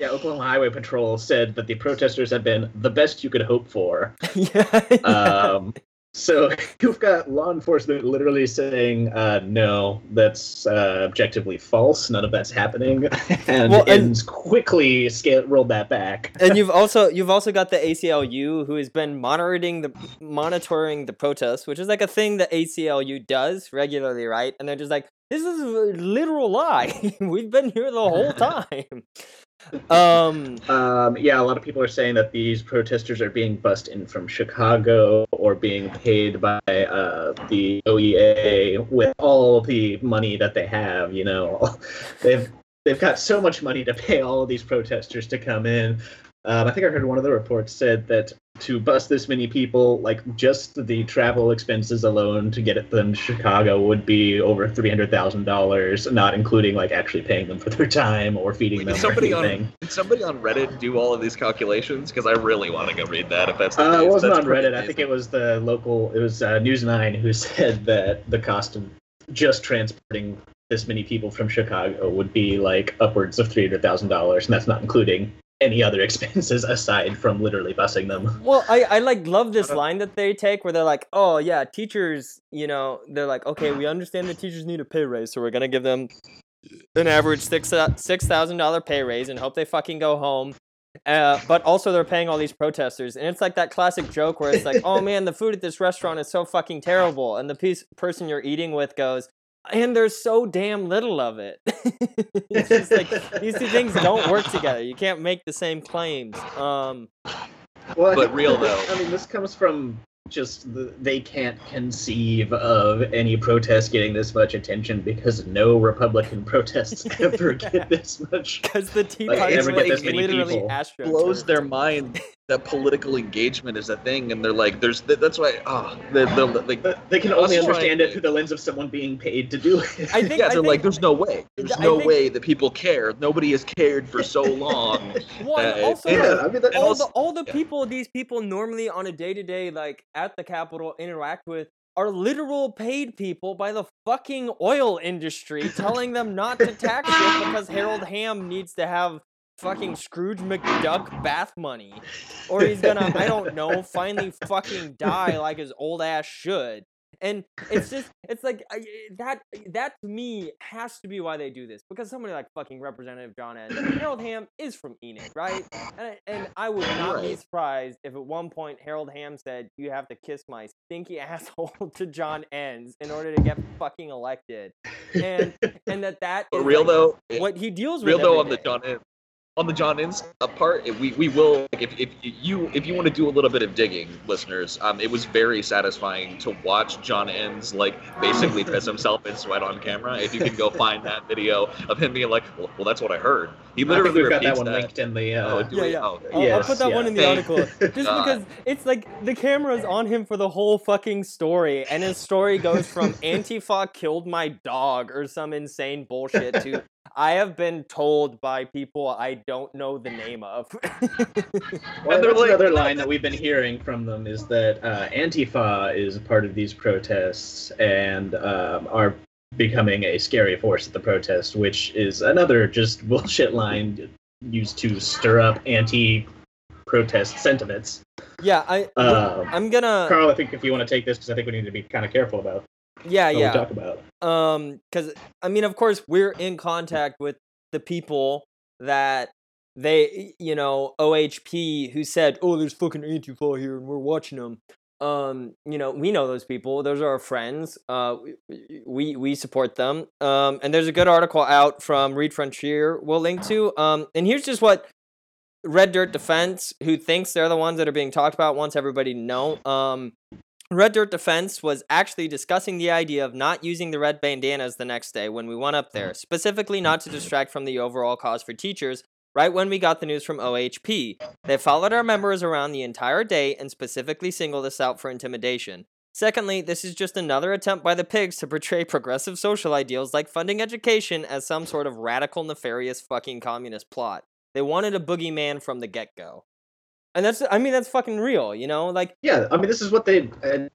Yeah, Oklahoma Highway Patrol said that the protesters had been the best you could hope for. yeah. Um, so you've got law enforcement literally saying, uh, "No, that's uh, objectively false. None of that's happening," and, Well, and- and quickly scale, rolled that back. and you've also you've also got the ACLU who has been monitoring the monitoring the protests, which is like a thing the ACLU does regularly, right? And they're just like, this is a literal lie. We've been here the whole time. Um, Um, yeah, a lot of people are saying that these protesters are being bussed in from Chicago or being paid by uh, the OEA with all the money that they have. You know, they've they've got so much money to pay all of these protesters to come in. Um, I think I heard one of the reports said that to bus this many people, like just the travel expenses alone to get them to Chicago would be over three hundred thousand dollars, not including like actually paying them for their time or feeding Wait, them somebody anything. on did somebody on Reddit do all of these calculations? Because I really want to go read that. If that's the Uh, case. it wasn't That's on Reddit. I think it was the local. It was uh, News Nine who said that the cost of just transporting this many people from Chicago would be like upwards of three hundred thousand dollars, and that's not including any other expenses aside from literally busing them. Well, I, I like love this line that they take where they're like, oh yeah, teachers, you know, they're like, okay, we understand that teachers need a pay raise, so we're gonna give them an average six six thousand dollar pay raise and hope they fucking go home. Uh, but also they're paying all these protesters, and it's like that classic joke where it's like, oh man, the food at this restaurant is so fucking terrible, and the piece, person you're eating with goes, and there's so damn little of it. it's just like these two things don't work together. You can't make the same claims. Um, Well, I But think- real, though. I mean, this comes from just the, they can't conceive of any protest getting this much attention because no Republican protests ever get this much. Because the Tea Like, Party ever is get this many literally people. blows their mind that political engagement is a thing, and they're like, "There's." That's why. Ah, oh, the the like. They can only understand it through the lens of someone being paid to do it. I think. Yeah, I they're think, like, "There's no way. There's I no think- way that people care. Nobody has cared for so long." one. also, yeah, I mean, that, all also- the all the yeah. people these people normally on a day to day like at the Capitol interact with are literal paid people by the fucking oil industry telling them not to tax shit because Harold Hamm needs to have fucking Scrooge McDuck bath money. Or he's gonna, I don't know, finally fucking die like his old ass should. and it's just it's like I- that that to me has to be why they do this because somebody like fucking Representative John N. Harold Hamm is from Enid, right? And I, and I would not be surprised if at one point Harold Hamm said, "You have to kiss my stinky asshole to John Enns in order to get fucking elected," and and that that But is, real like, though, eh, what he deals real with. though every on the. John Enns, on the John Enns uh, part, we we will like, if if you if you want to do a little bit of digging, listeners, um, it was very satisfying to watch John Enns like basically piss himself in sweat on camera. If you can go find that video of him being like, well, well that's what I heard. He I think literally we've got that repeats one linked in the. Oh, Uh, do Yeah, yeah. Oh. I'll, I'll put that one in the Thank article just God. because it's like the camera's on him for the whole fucking story, and his story goes from Antifa killed my dog or some insane bullshit to I have been told by people I don't know the name of. Well, And they're that's like- another line that we've been hearing from them is that uh, Antifa is part of these protests and um, are becoming a scary force at the protest, which is another just bullshit line used to stir up anti-protest sentiments. yeah, I Um, I'm gonna Carl, I think if you want to take this, because I think we need to be kind of careful about yeah yeah we talk about. um because i mean of course we're in contact with the people that they you know ohp who said oh there's fucking antifa here and we're watching them um you know we know those people. Those are our friends. Uh we- we support them. Um and there's a good article out from reed frontier we'll link to. Um and here's just what red dirt defense who thinks they're the ones that are being talked about wants everybody to know. Um Red Dirt Defense was actually discussing the idea of not using the red bandanas the next day when we went up there, mm-hmm. specifically not to distract from the overall cause for teachers, right when we got the news from OHP. They followed our members around the entire day and specifically singled us out for intimidation. Secondly, this is just another attempt by the pigs to portray progressive social ideals like funding education as some sort of radical, nefarious fucking communist plot. They wanted a boogeyman from the get go. And that's, I mean, that's fucking real, you know? Like, Yeah, I mean, this is what they. Uh,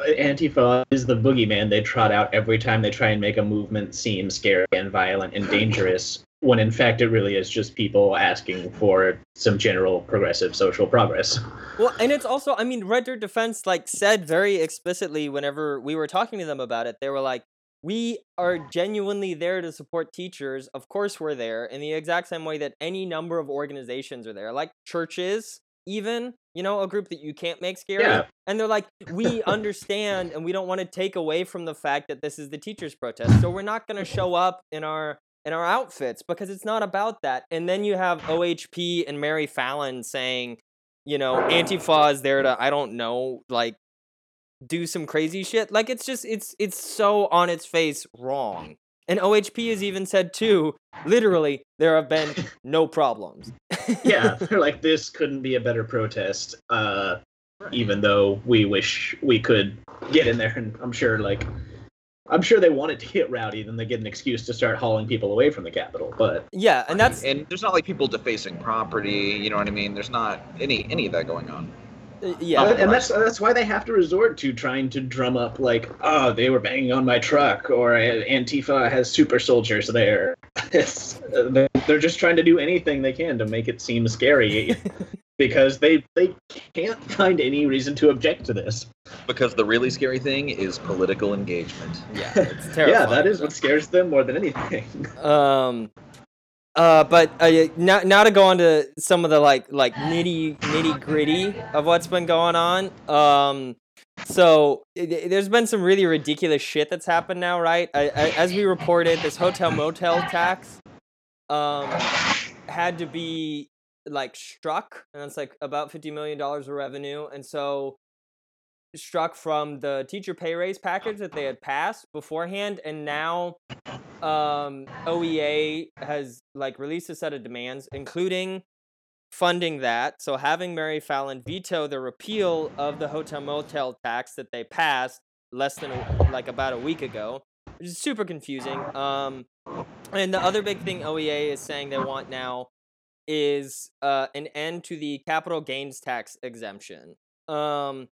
Antifa is the boogeyman they trot out every time they try and make a movement seem scary and violent and dangerous, when in fact it really is just people asking for some general progressive social progress. Well, and it's also, I mean, Red Dirt Defense like said very explicitly whenever we were talking to them about it, they were like, "We are genuinely there to support teachers. Of course, we're there in the exact same way that any number of organizations are there, like churches, even." You know, a group that you can't make scary. Yeah. And they're like, we understand and we don't want to take away from the fact that this is the teachers' protest. So we're not going to show up in our in our outfits because it's not about that. And then you have OHP and Mary Fallin saying, you know, Antifa is there to I don't know, like do some crazy shit. Like it's just it's it's so on its face wrong. And OHP has even said too, literally, there have been no problems. Yeah, they're like this couldn't be a better protest. Uh, even though we wish we could get in there, and I'm sure like. I'm sure they wanted to get rowdy, then they get an excuse to start hauling people away from the Capitol. But yeah, and that's and there's not like people defacing property. You know what I mean? There's not any any of that going on. uh, yeah. Uh, and that's that's why they have to resort to trying to drum up like, oh, they were banging on my truck, or Antifa has super soldiers there. It's, they're- they're just trying to do anything they can to make it seem scary, because they they can't find any reason to object to this. Because the really scary thing is political engagement. Yeah, it's terrible. Yeah, that is what scares them more than anything. Um, uh, but uh, now, now to go on to some of the like like nitty nitty gritty of what's been going on. Um, so there's been some really ridiculous shit that's happened now, right? I, I, as we reported, this hotel motel tax um had to be like struck, and it's like about fifty million dollars of revenue, and so struck from the teacher pay raise package that they had passed beforehand, and now um, OEA has like released a set of demands, including funding that. So having Mary Fallin veto the repeal of the hotel motel tax that they passed less than a, like about a week ago, which is super confusing. Um, and the other big thing OEA is saying they want now is uh, an end to the capital gains tax exemption. Um,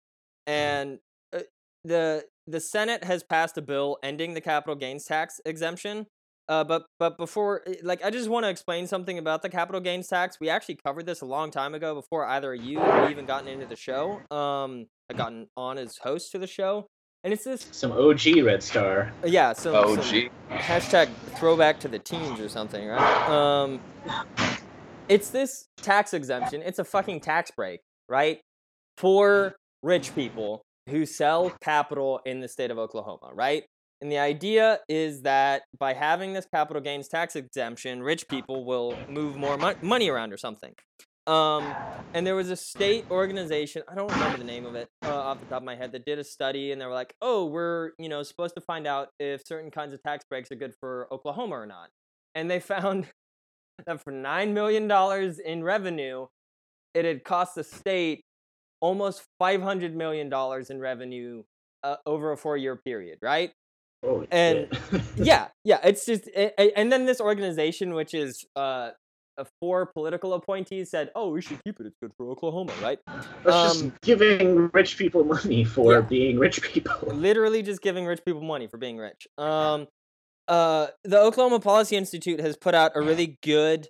and uh, the the Senate has passed a bill ending the capital gains tax exemption. Uh, but but before, eh, like, I just want to explain something about the capital gains tax. We actually covered this a long time ago before either of you had even gotten into the show. Um, I gotten on as host to the show. and it's this Some OG Red Star. yeah. So OG some- hashtag throwback to the teens or something, right? Um, it's this tax exemption. It's a fucking tax break, right? For rich people who sell capital in the state of Oklahoma, right? And the idea is that by having this capital gains tax exemption, rich people will move more mon- money around or something. Um, and there was a state organization, I don't remember the name of it uh, off the top of my head, that did a study and they were like, oh, we're, you know, supposed to find out if certain kinds of tax breaks are good for Oklahoma or not. And they found that for $9 million in revenue, it had cost the state almost $500 million in revenue uh, over a four year period, right? Holy And- yeah, yeah. It's just, and then this organization, which is uh, uh, four political appointees, said, "Oh, we should keep it. It's good for Oklahoma, right?" That's um, just giving rich people money for Yeah. being rich people. Literally, just giving rich people money for being rich. Um, uh, the Oklahoma Policy Institute has put out a really good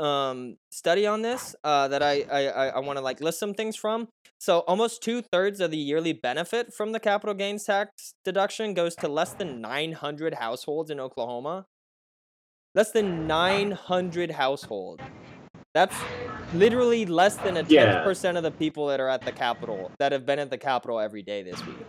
um study on this uh that i i i, want to like list some things from so almost two-thirds of the yearly benefit from the capital gains tax deduction goes to less than 900 households in oklahoma less than 900 households that's literally less than a 10% Yeah. of the people that are at the capitol that have been at the capitol every day this week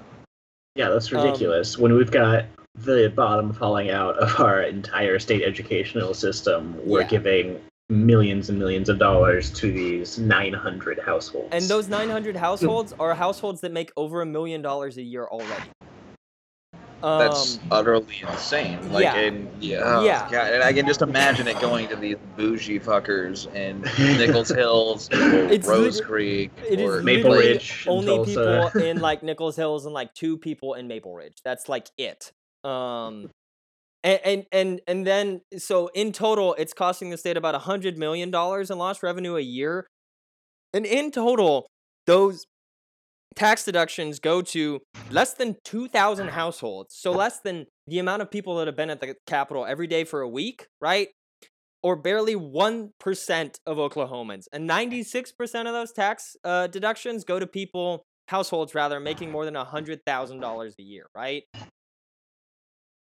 Yeah, that's Um, ridiculous. when we've got the bottom falling out of our entire state educational system, we're Yeah. giving millions and millions of dollars to these 900 households. and those 900 households are households that make over a million dollars a year already That's Um, utterly insane. Like, yeah. and yeah, oh, Yeah. God, and I can just imagine it going to these bougie fuckers in Nichols Hills or It's Rose lit- Creek It is or Maple Ridge only Tulsa. people in like Nichols Hills and like two people in Maple Ridge. That's like it. Um, and and and, and then so in total, it's costing the state about a hundred million dollars in lost revenue a year. And in total, those tax deductions go to less than 2,000 households. So less than the amount of people that have been at the Capitol every day for a week, right? Or barely 1% of Oklahomans. And 96% of those tax uh, deductions go to people, households rather, making more than $100,000 a year, right?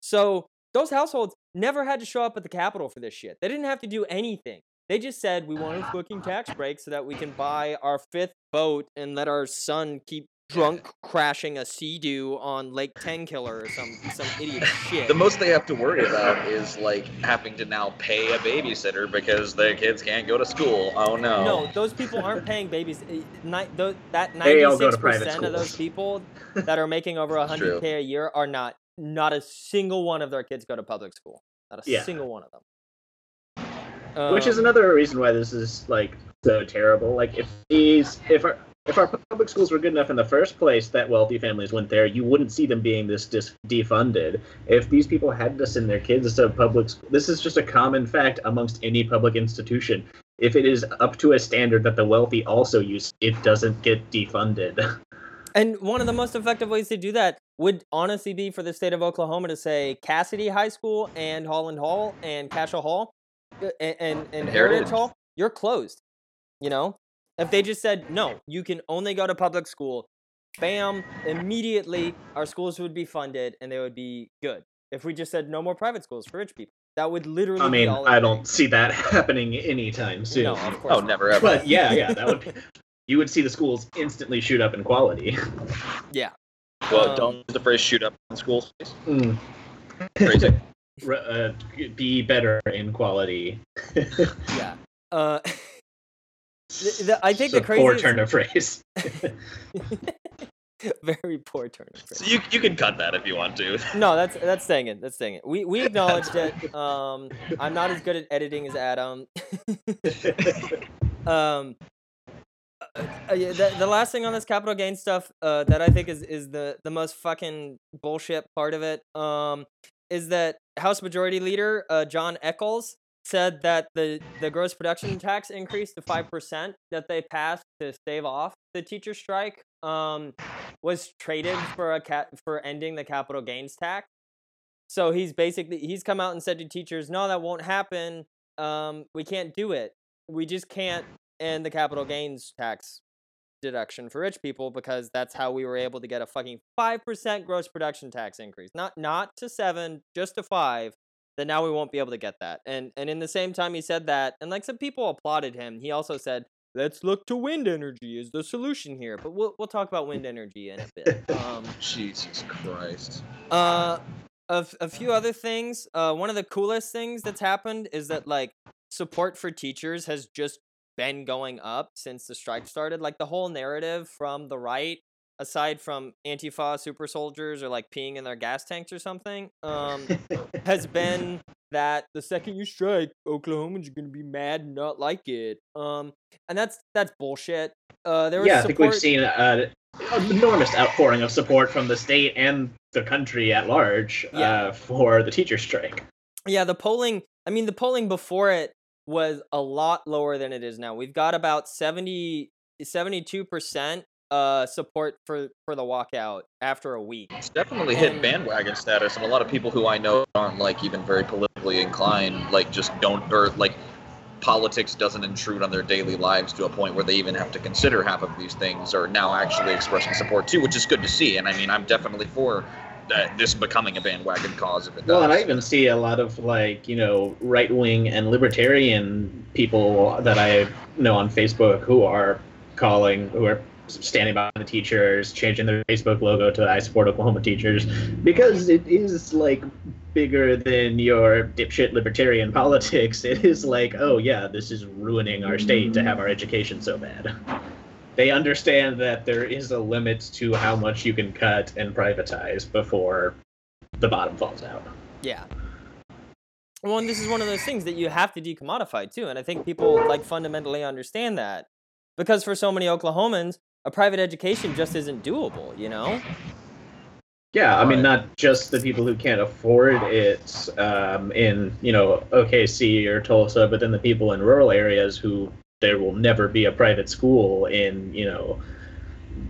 So those households never had to show up at the Capitol for this shit. They didn't have to do anything. They just said we want a fucking tax break so that we can buy our fifth boat and let our son keep drunk crashing a sea-doo on Lake Tenkiller or some some idiot shit. The most they have to worry about is like having to now pay a babysitter because their kids can't go to school. Oh no. No, those people aren't paying babies. eh, that They all go to ninety-six private percent of those people that are making over hundred k a year are not. Not a single one of their kids go to public school. Not a Yeah. single one of them. which is Um, another reason why this is like so terrible. Like if these if our if our public schools were good enough in the first place that wealthy families went there, you wouldn't see them being this dis- defunded. If these people had to send their kids to public school, this is just a common fact amongst any public institution. If it is up to a standard that the wealthy also use, it doesn't get defunded. And one of the most effective ways to do that would honestly be for the state of Oklahoma to say Casady High School and Holland Hall and Cascia Hall uh, and, and, and Heritage Heritage. Hall, you're closed. You know? If they just said, no, you can only go to public school, bam, immediately our schools would be funded and they would be good. If we just said no more private schools for rich people, that would literally I be mean, all I don't see that happening anytime soon. No, of course. Oh, not. never ever. But yeah, yeah, that would you would see the schools instantly shoot up in quality. Yeah. well, um, don't use the phrase "shoot up" in schools. please. Mm. Crazy. R- uh, be better in quality. Yeah. Uh, the- the- I think the It's a poor turn of phrase. very poor turn of phrase. So you you can cut that if you want to. No, that's that's staying in. That's staying in. We we acknowledged it. Um, I'm not as good at editing as Adam. um, uh, the, the last thing on this capital gain stuff uh, that I think is is the the most fucking bullshit part of it um, is that House Majority Leader uh, Jon Echols said that the the gross production tax increase to five percent that they passed to stave off the teacher strike um, was traded for a for ending the capital gains tax. So he's basically he's come out and said to teachers, "No, that won't happen. Um, we can't do it. We just can't end the capital gains tax deduction for rich people because that's how we were able to get a fucking five percent gross production tax increase. Not not to seven, just to five. That now we won't be able to get that. And and in the same time he said that, and like some people applauded him, he also said, "Let's look to wind energy as the solution here." But we'll we'll talk about wind energy in a bit. Um, Jesus Christ. uh, a, f- a few other things. Uh, one of the coolest things that's happened is that like support for teachers has just been going up since the strike started. Like the whole narrative from the right, aside from Antifa super soldiers or like peeing in their gas tanks or something, um, has been that the second you strike, Oklahomans are gonna be mad and not like it. Um, and that's that's bullshit. Uh, there was yeah, I think we've seen uh, an enormous outpouring of support from the state and the country at large Yeah. uh, for the teacher strike. Yeah, the polling, I mean, the polling before it was a lot lower than it is now. We've got about 70, 72% uh, support for, for the walkout after a week. It's definitely hit And- bandwagon status, and a lot of people who I know aren't like even very politically inclined, like just don't, or like politics doesn't intrude on their daily lives to a point where they even have to consider half of these things, are now actually expressing support too, which is good to see. And I mean, I'm definitely for that this becoming a bandwagon cause if it does. Well, and I even see a lot of like you know right wing and libertarian people that I know on Facebook who are calling, who are standing by the teachers, changing their Facebook logo to "I support Oklahoma teachers," because it is like bigger than your dipshit libertarian politics. It is like, oh yeah, this is ruining our state to have our education so bad. They understand that there is a limit to how much you can cut and privatize before the bottom falls out. Yeah. Well, and this is one of those things that you have to decommodify too. And I think people like fundamentally understand that because for so many Oklahomans, a private education just isn't doable, you know? Yeah, I mean, not just the people who can't afford it um, in, you know, OKC or Tulsa, but then the people in rural areas who there will never be a private school in, you know,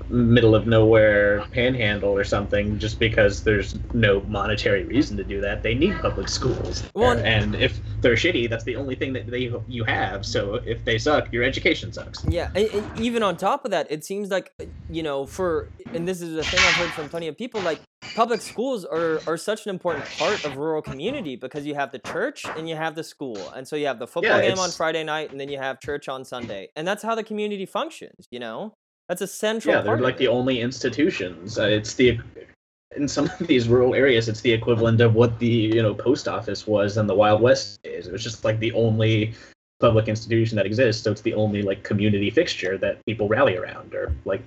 middle of nowhere panhandle or something just because there's no monetary reason to do that. They need public schools. Well, and if they're shitty, that's the only thing that they you have. So if they suck, your education sucks. Yeah, and, and even on top of that, it seems like you know, for and this is a thing I've heard from plenty of people. Like public schools are are such an important part of rural community because you have the church and you have the school, and so you have the football Yeah, game on Friday night, and then you have church on Sunday, and that's how the community functions. You know, that's a central. Yeah, they're like the only institutions. Uh, it's the in some of these rural areas, it's the equivalent of what the you know post office was in the Wild West days. It was just like the only public institution that exists. So it's the only like community fixture that people rally around, or like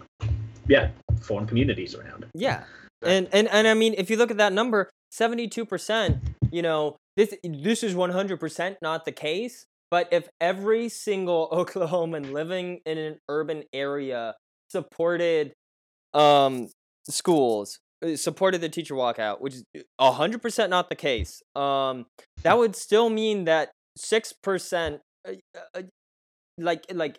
yeah, form communities around. Yeah. And and and I mean if you look at that number, 72%, you know, this this is 100% not the case, but if every single Oklahoman living in an urban area supported um schools, uh, supported the teacher walkout, which is 100% not the case. Um that would still mean that 6% uh, uh, like like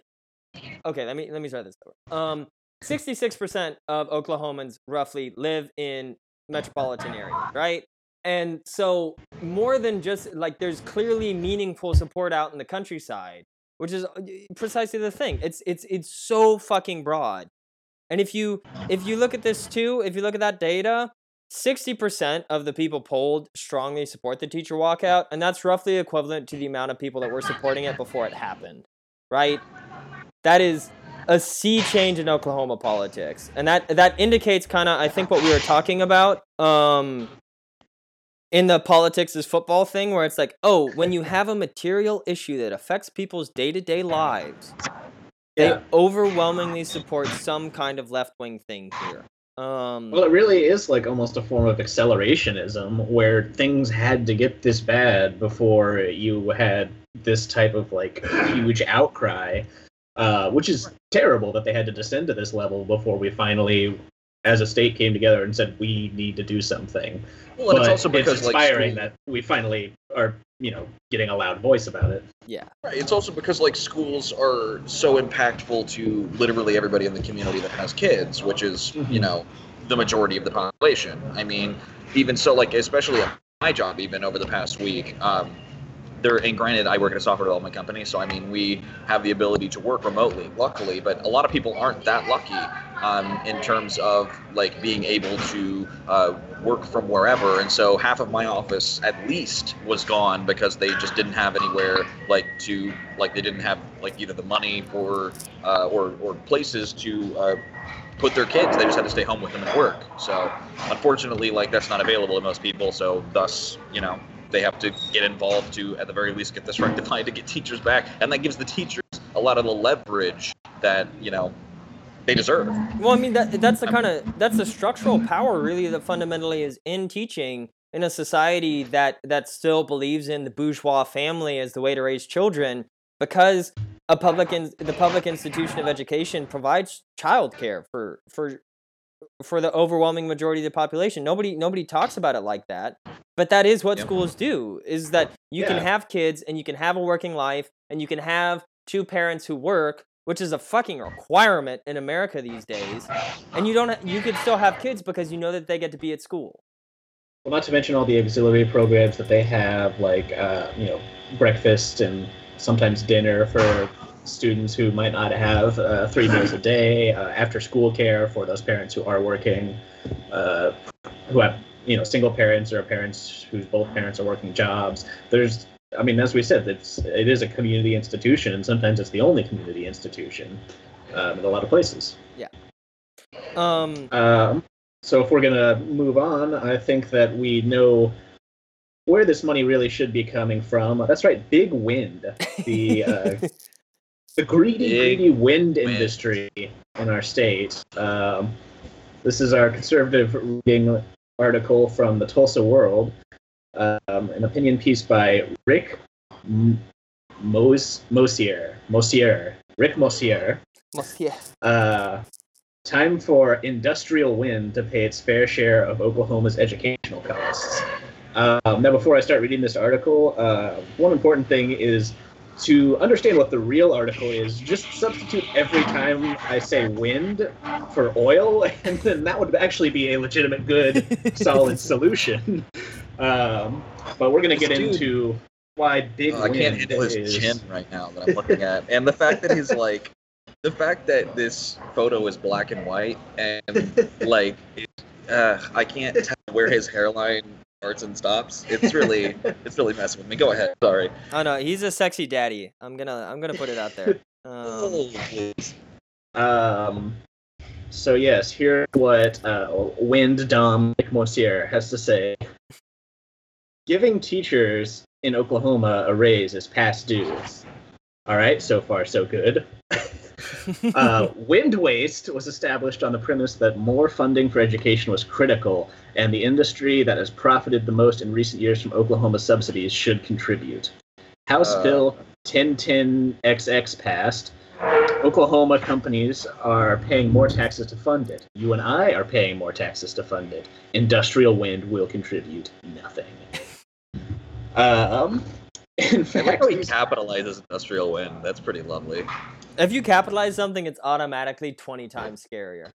okay, let me let me start this over. Um 66% of Oklahomans roughly live in metropolitan areas, right? And so more than just like there's clearly meaningful support out in the countryside, which is uh, precisely the thing. It's it's it's so fucking broad. And if you if you look at this too, if you look at that data, 60% of the people polled strongly support the teacher walkout, and that's roughly equivalent to the amount of people that were supporting it before it happened. Right? That is a sea change in Oklahoma politics, and that that indicates kind of I think what we were talking about um, in the politics is football thing, where it's like, oh, when you have a material issue that affects people's day to day lives, they Yeah. overwhelmingly support some kind of left wing thing here. Um, Well, it really is like almost a form of accelerationism where things had to get this bad before you had this type of like huge outcry, uh, which is terrible that they had to descend to this level before we finally, as a state, came together and said we need to do something. Well, but it's also because like inspiring school- that we finally are, you know, getting a loud voice about it. yeah, Right, It's also because like schools are so impactful to literally everybody in the community that has kids, which is you Mhm. know the majority of the population. I mean, even so, like especially at my job, even over the past week, um, there and granted i work at a software development company so i mean we have the ability to work remotely luckily but a lot of people aren't that lucky um, in terms of like being able to uh, work from wherever and so half of my office at least was gone because they just didn't have anywhere like to like they didn't have like either the money for uh, or or places to uh, put their kids. They just had to stay home with them and work. So unfortunately like that's not available to most people so thus you know they have to get involved to at the very least get this rectified to get teachers back. And that gives the teachers a lot of the leverage that you know they deserve. Well, I mean that that's the kind of that's the structural power really that fundamentally is in teaching in a society that that still believes in the bourgeois family as the way to raise children because a public in, the public institution of education provides childcare for for for the overwhelming majority of the population. Nobody nobody talks about it like that, but that is what Yep. schools do. Is that you can have kids and you can have a working life and you can have two parents who work, which is a fucking requirement in America these days. And you don't ha- you could still have kids because you know that they get to be at school. Well, not to mention all the auxiliary programs that they have, like uh, you know, breakfast and sometimes dinner for students who might not have uh, three meals a day, uh, after school care for those parents who are working, uh, who have you know single parents or parents whose both parents are working jobs. There's, I mean, as we said, it's it is a community institution, and sometimes it's the only community institution um, in a lot of places. Um, Um, so if we're gonna move on, I think that we know where this money really should be coming from. That's right, big wind, the uh, the greedy, Big greedy wind, wind. industry in our state. Um, this is our conservative reading article from the Tulsa World, um, an opinion piece by Rick M- Mos- Mosier. Mosier. Rick Mosier. must- yeah. Uh, time for industrial wind to pay its fair share of Oklahoma's educational costs. Um, now, before I start reading this article, uh, one important thing is to understand what the real article is. Just substitute every time I say wind for oil, and then that would actually be a legitimate, good, solid solution. Um, but we're going to get dude- into why big Oh, I can't wind handle his is. chin right now that I'm looking at, and the fact that he's like, the fact that this photo is black and white, and like, it, uh, I can't tell where his hairline starts and stops. It's really, it's really messing with me. Go ahead. Sorry. Oh no, he's a sexy daddy. I'm gonna I'm gonna put it out there. Um, Oh. Um, so yes, here's what uh, Wind Dom Nick Mosier has to say. Giving teachers in Oklahoma a raise is past due. All right, so far so good. uh, wind waste was established on the premise that more funding for education was critical, and the industry that has profited the most in recent years from Oklahoma subsidies should contribute. House Uh. Bill 1010XX passed. Oklahoma companies are paying more taxes to fund it. You and I are paying more taxes to fund it. Industrial wind will contribute nothing. Um, in I like fact, how he capitalizes industrial wind. That's pretty lovely. if you capitalize something, it's automatically twenty times scarier.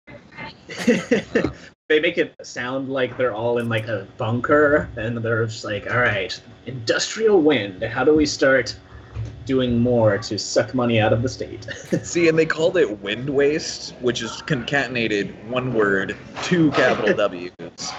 they make it sound like they're all in like a bunker and they're just like all right industrial wind how do we start doing more to suck money out of the state See, and they called it wind waste, which is concatenated one word, two capital W's.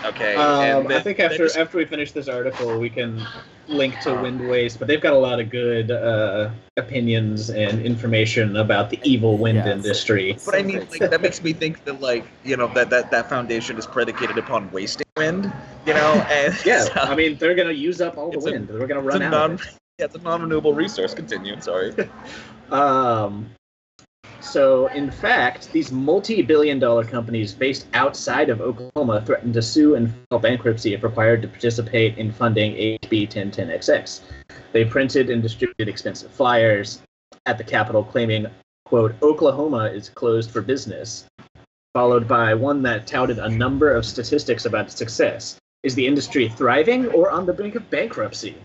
Okay. um, and i think after just- after we finish this article we can link to wind waste but they've got a lot of good uh, opinions and information about the evil wind Yeah, it's- industry But I mean, like that makes me think that like you know that that that foundation is predicated upon wasting wind, you know, and yeah so i mean they're gonna use up all the It's a- wind they're gonna run out non of it. Yeah, it's a non-renewable resource. Continue. Sorry. Um, so, in fact, these multi billion dollar companies based outside of Oklahoma threatened to sue and file bankruptcy if required to participate in funding HB 1010XX. They printed and distributed expensive flyers at the Capitol claiming, quote, Oklahoma is closed for business, followed by one that touted a number of statistics about success. Is the industry thriving or on the brink of bankruptcy?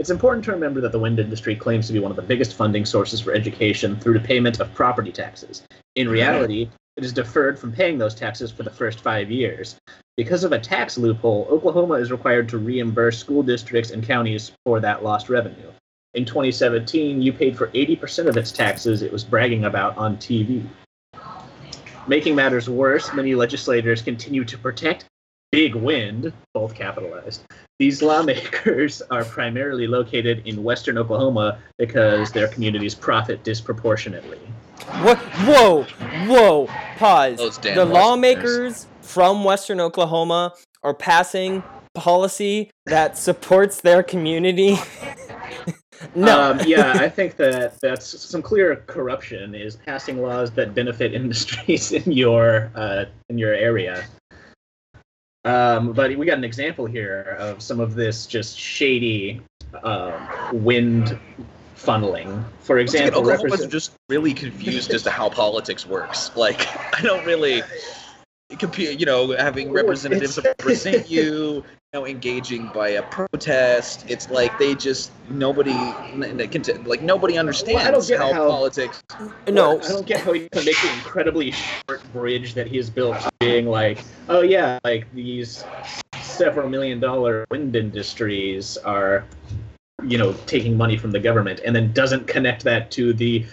It's important to remember that the wind industry claims to be one of the biggest funding sources for education through the payment of property taxes. In mm-hmm. reality, it is deferred from paying those taxes for the first five years. Because of a tax loophole, Oklahoma is required to reimburse school districts and counties for that lost revenue. In 2017, you paid for 80% of its taxes it was bragging about on TV. Making matters worse, many legislators continue to protect Big Wind, both capitalized. These lawmakers are primarily located in western Oklahoma because their communities profit disproportionately. What? Whoa, whoa, pause. Those damn the Westerners. lawmakers from Western Oklahoma are passing policy that supports their community. no. Um, yeah, I think that that's some clear corruption is passing laws that benefit industries in your uh, in your area. Um, but we got an example here of some of this just shady um, wind funneling. For example, Oklahoma's represent- just really confused as to how politics works. Like, I don't really compute, you know, having representatives represent you know, engaging by a protest. It's like they just nobody, n- n- cont- like nobody understands get how, how- politics. no. I don't get how he can make the incredibly short bridge that he has built being like, oh yeah, like these several million dollar wind industries are, you know, taking money from the government, and then doesn't connect that to the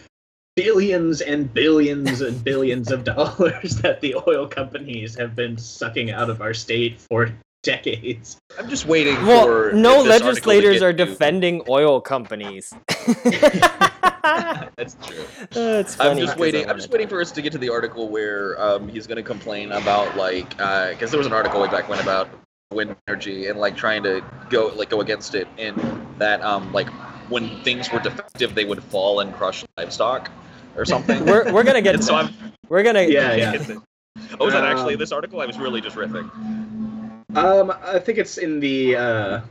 billions and billions and billions of dollars that the oil companies have been sucking out of our state for decades. I'm just waiting Well, for no this article to legislators get are to- defending oil companies. That's true. That's I'm funny just 'cause waiting. I I'm just waiting for us to get to the article where um, he's going to complain about like because there was an article way back when about wind energy and like trying to go like go against it in that um like when things were defective they would fall and crush livestock or something. We're, we're gonna get and to so that. I'm. We're gonna Yeah, yeah. Oh, was that actually Um, this article? I was really just riffing. Um, I think it's in the uh,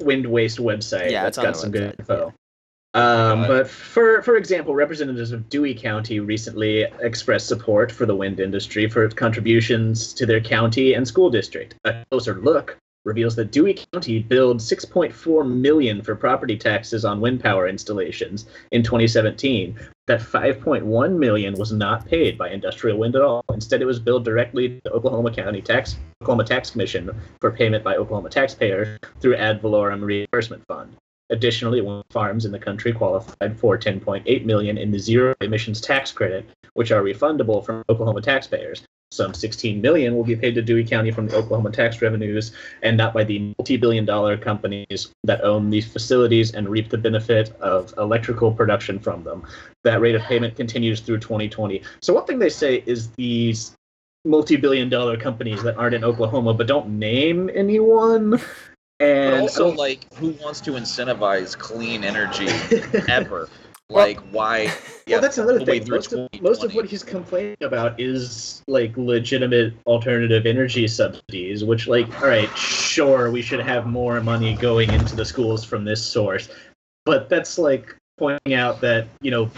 Wind Waste website. Yeah, that's it's on got some website, good info. Um, but for for example, representatives of Dewey County recently expressed support for the wind industry for its contributions to their county and school district. A closer look reveals that Dewey County billed 6.4 million for property taxes on wind power installations in 2017. That 5.1 million was not paid by industrial wind at all. Instead, it was billed directly to Oklahoma County Tax Oklahoma Tax Commission for payment by Oklahoma taxpayers through ad valorem reimbursement fund. Additionally, farms in the country qualified for 10.8 million in the zero emissions tax credit, which are refundable from Oklahoma taxpayers. Some 16 million will be paid to Dewey County from the Oklahoma tax revenues and not by the multi-billion dollar companies that own these facilities and reap the benefit of electrical production from them. That rate of payment continues through 2020. So one thing they say is these multi-billion dollar companies that aren't in Oklahoma but don't name anyone. But And also, I like, who wants to incentivize clean energy ever? Well- Like, why? well, that's another all the way thing. Most of, most of what he's complaining about is like legitimate alternative energy subsidies, which, like, all right, sure, we should have more money going into the schools from this source, but that's like pointing out that you know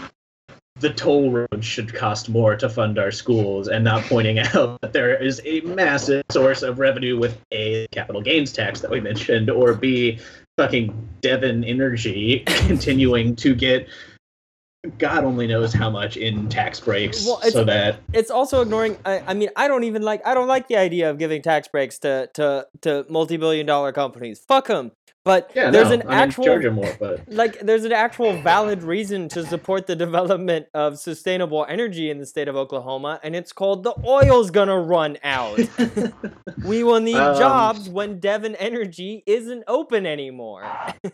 the toll road should cost more to fund our schools, and not pointing out that there is a massive source of revenue with a capital gains tax that we mentioned, or b fucking Devon Energy continuing to get God only knows how much in tax breaks, Well, it's- so that it's also ignoring I, I mean i don't even like i don't like the idea of giving tax breaks to to to multi-billion dollar companies. Fuck them but yeah, there's no, an I actual charge 'em more, but like there's an actual valid reason to support the development of sustainable energy in the state of oklahoma and it's called the oil's gonna run out we will need Um, jobs when devon energy isn't open anymore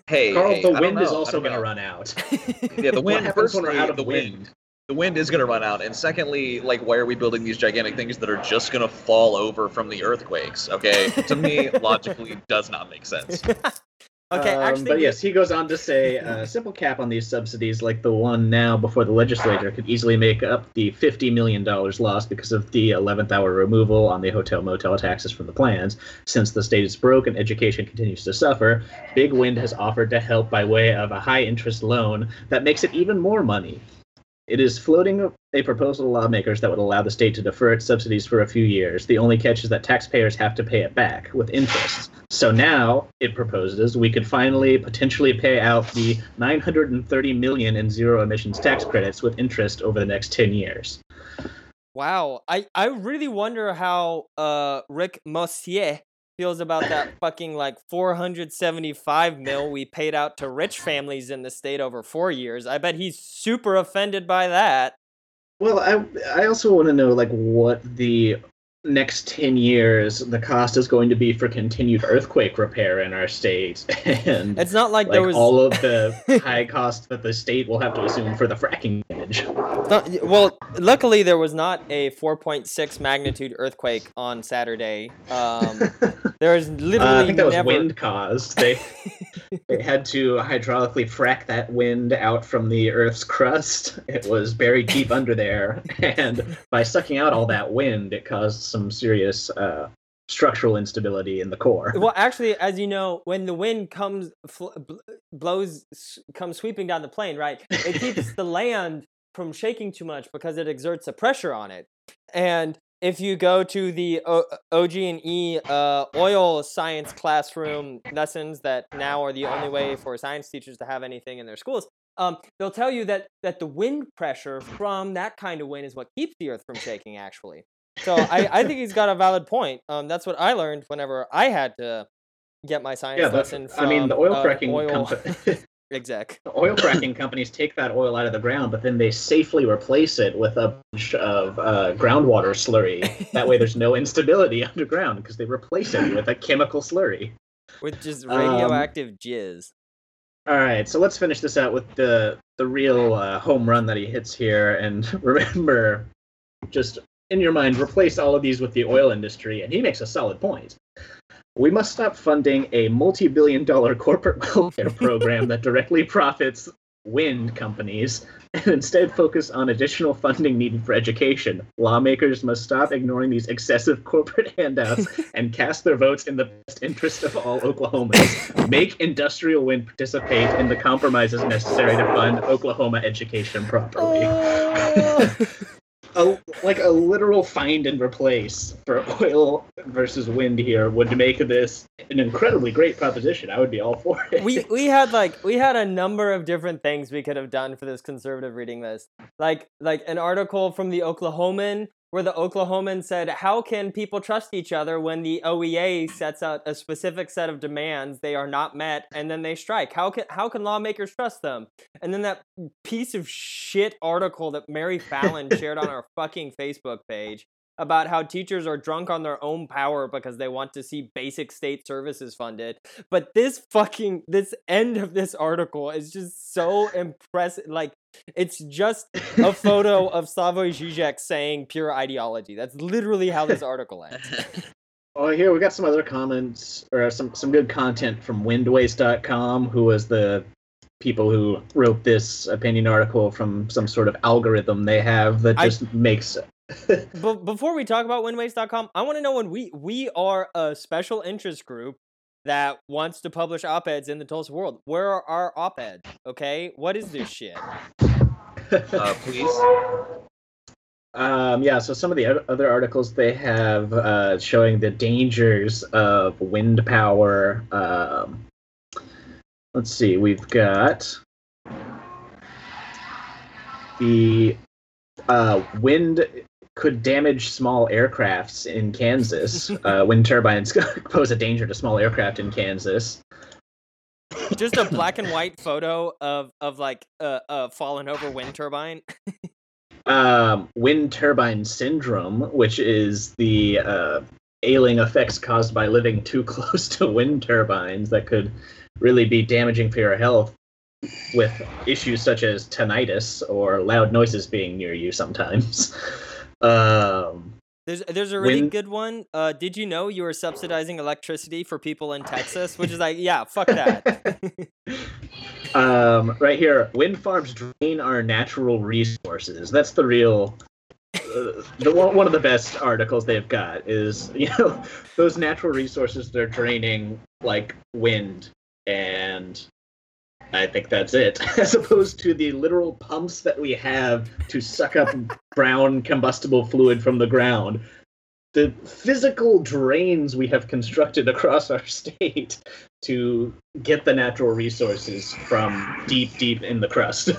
Hey, Carl, hey, the I wind is also going to know. run out. Yeah, the wind. happens when we're out of the wind? wind. The wind is going to run out, and secondly, like, why are we building these gigantic things that are just going to fall over from the earthquakes? Okay, to me, logically, does not make sense. Okay Um, actually but yes, he goes on to say a simple cap on these subsidies, like the one now before the legislature, could easily make up the fifty million dollars lost because of the eleventh hour removal on the hotel motel taxes from the plans. Since the state is broke and education continues to suffer, Big Wind has offered to help by way of a high interest loan that makes it even more money. It is floating a proposal to lawmakers that would allow the state to defer its subsidies for a few years. The only catch is that taxpayers have to pay it back with interest. So now it proposes we could finally potentially pay out the 930 million in zero emissions tax credits with interest over the next 10 years. Wow, I I really wonder how uh Rick Mosier feels about that fucking like 475 mil we paid out to rich families in the state over four years. I bet he's super offended by that. Well, I I also want to know like what the next 10 years the cost is going to be for continued earthquake repair in our state and It's not like, like there was all of the high cost that the state will have to assume for the fracking damage. not- well, luckily there was not a 4.6 magnitude earthquake on Saturday. Um, there is literally Uh, I think that was never. wind caused. They they had to hydraulically frack that wind out from the Earth's crust. It was buried deep under there, and by sucking out all that wind, it caused some serious uh, structural instability in the core. Well, actually, as you know, when the wind comes, fl- blows, comes sweeping down the plane, right? It keeps the land from shaking too much because it exerts a pressure on it. And if you go to the o- OG and E uh, oil science classroom lessons that now are the only way for science teachers to have anything in their schools, um, they'll tell you that that the wind pressure from that kind of wind is what keeps the Earth from shaking. Actually, so I, I think he's got a valid point. Um, that's what I learned whenever I had to get my science yeah, lesson from I mean, the oil uh, fracking oil compa- exec. the oil fracking companies take that oil out of the ground, but then they safely replace it with a bunch of uh, groundwater slurry. That way, there's no instability underground because they replace it with a chemical slurry. with just Um, radioactive jizz. All right, so let's finish this out with the the real uh, home run that he hits here, and remember, just in your mind, replace all of these with the oil industry, and he makes a solid point. We must stop funding a multi-billion-dollar corporate welfare program that directly profits wind companies, and instead focus on additional funding needed for education. Lawmakers must stop ignoring these excessive corporate handouts and cast their votes in the best interest of all Oklahomans. Make industrial wind participate in the compromises necessary to fund Oklahoma education properly. A, like a literal find and replace for oil versus wind here would make this an incredibly great proposition. I would be all for it. we we had like we had a number of different things we could have done for this conservative reading list. Like like an article from the Oklahoman where the Oklahoman said, "How can people trust each other when the OEA sets out a specific set of demands they are not met and then they strike? How can how can lawmakers trust them?" And then that piece of shit article that Mary Fallin shared on our fucking Facebook page about how teachers are drunk on their own power because they want to see basic state services funded. But this fucking this end of this article is just so impressive. Like it's just a photo of Slavoj Žižek saying pure ideology. That's literally how this article ends. Oh, here we got some other comments or some some good content from Windwaste.com, who was the people who wrote this opinion article from some sort of algorithm they have that I- just makes But before we talk about windwaste.com, I want to know when we we are a special interest group that wants to publish op-eds in the Tulsa world. Where are our op-eds? Okay, what is this shit? Uh, please. Um, yeah, so some of the other articles they have uh, showing the dangers of wind power. Um, let's see, we've got the uh, wind could damage small aircrafts in Kansas. uh, wind turbines pose a danger to small aircraft in Kansas. Just a black and white photo of of like a, a fallen over wind turbine. um, wind turbine syndrome, which is the uh, ailing effects caused by living too close to wind turbines that could really be damaging for your health, with issues such as tinnitus or loud noises being near you sometimes. Um, There's there's a really Wind- good one. Uh, did you know you were subsidizing electricity for people in Texas? Which is like, yeah, fuck that. um, right here, wind farms drain our natural resources. That's the real. Uh, the one, one of the best articles they've got is you know those natural resources they're draining like wind and I think that's it as opposed to the literal pumps that we have to suck up brown combustible fluid from the ground the physical drains we have constructed across our state to get the natural resources from deep deep in the crust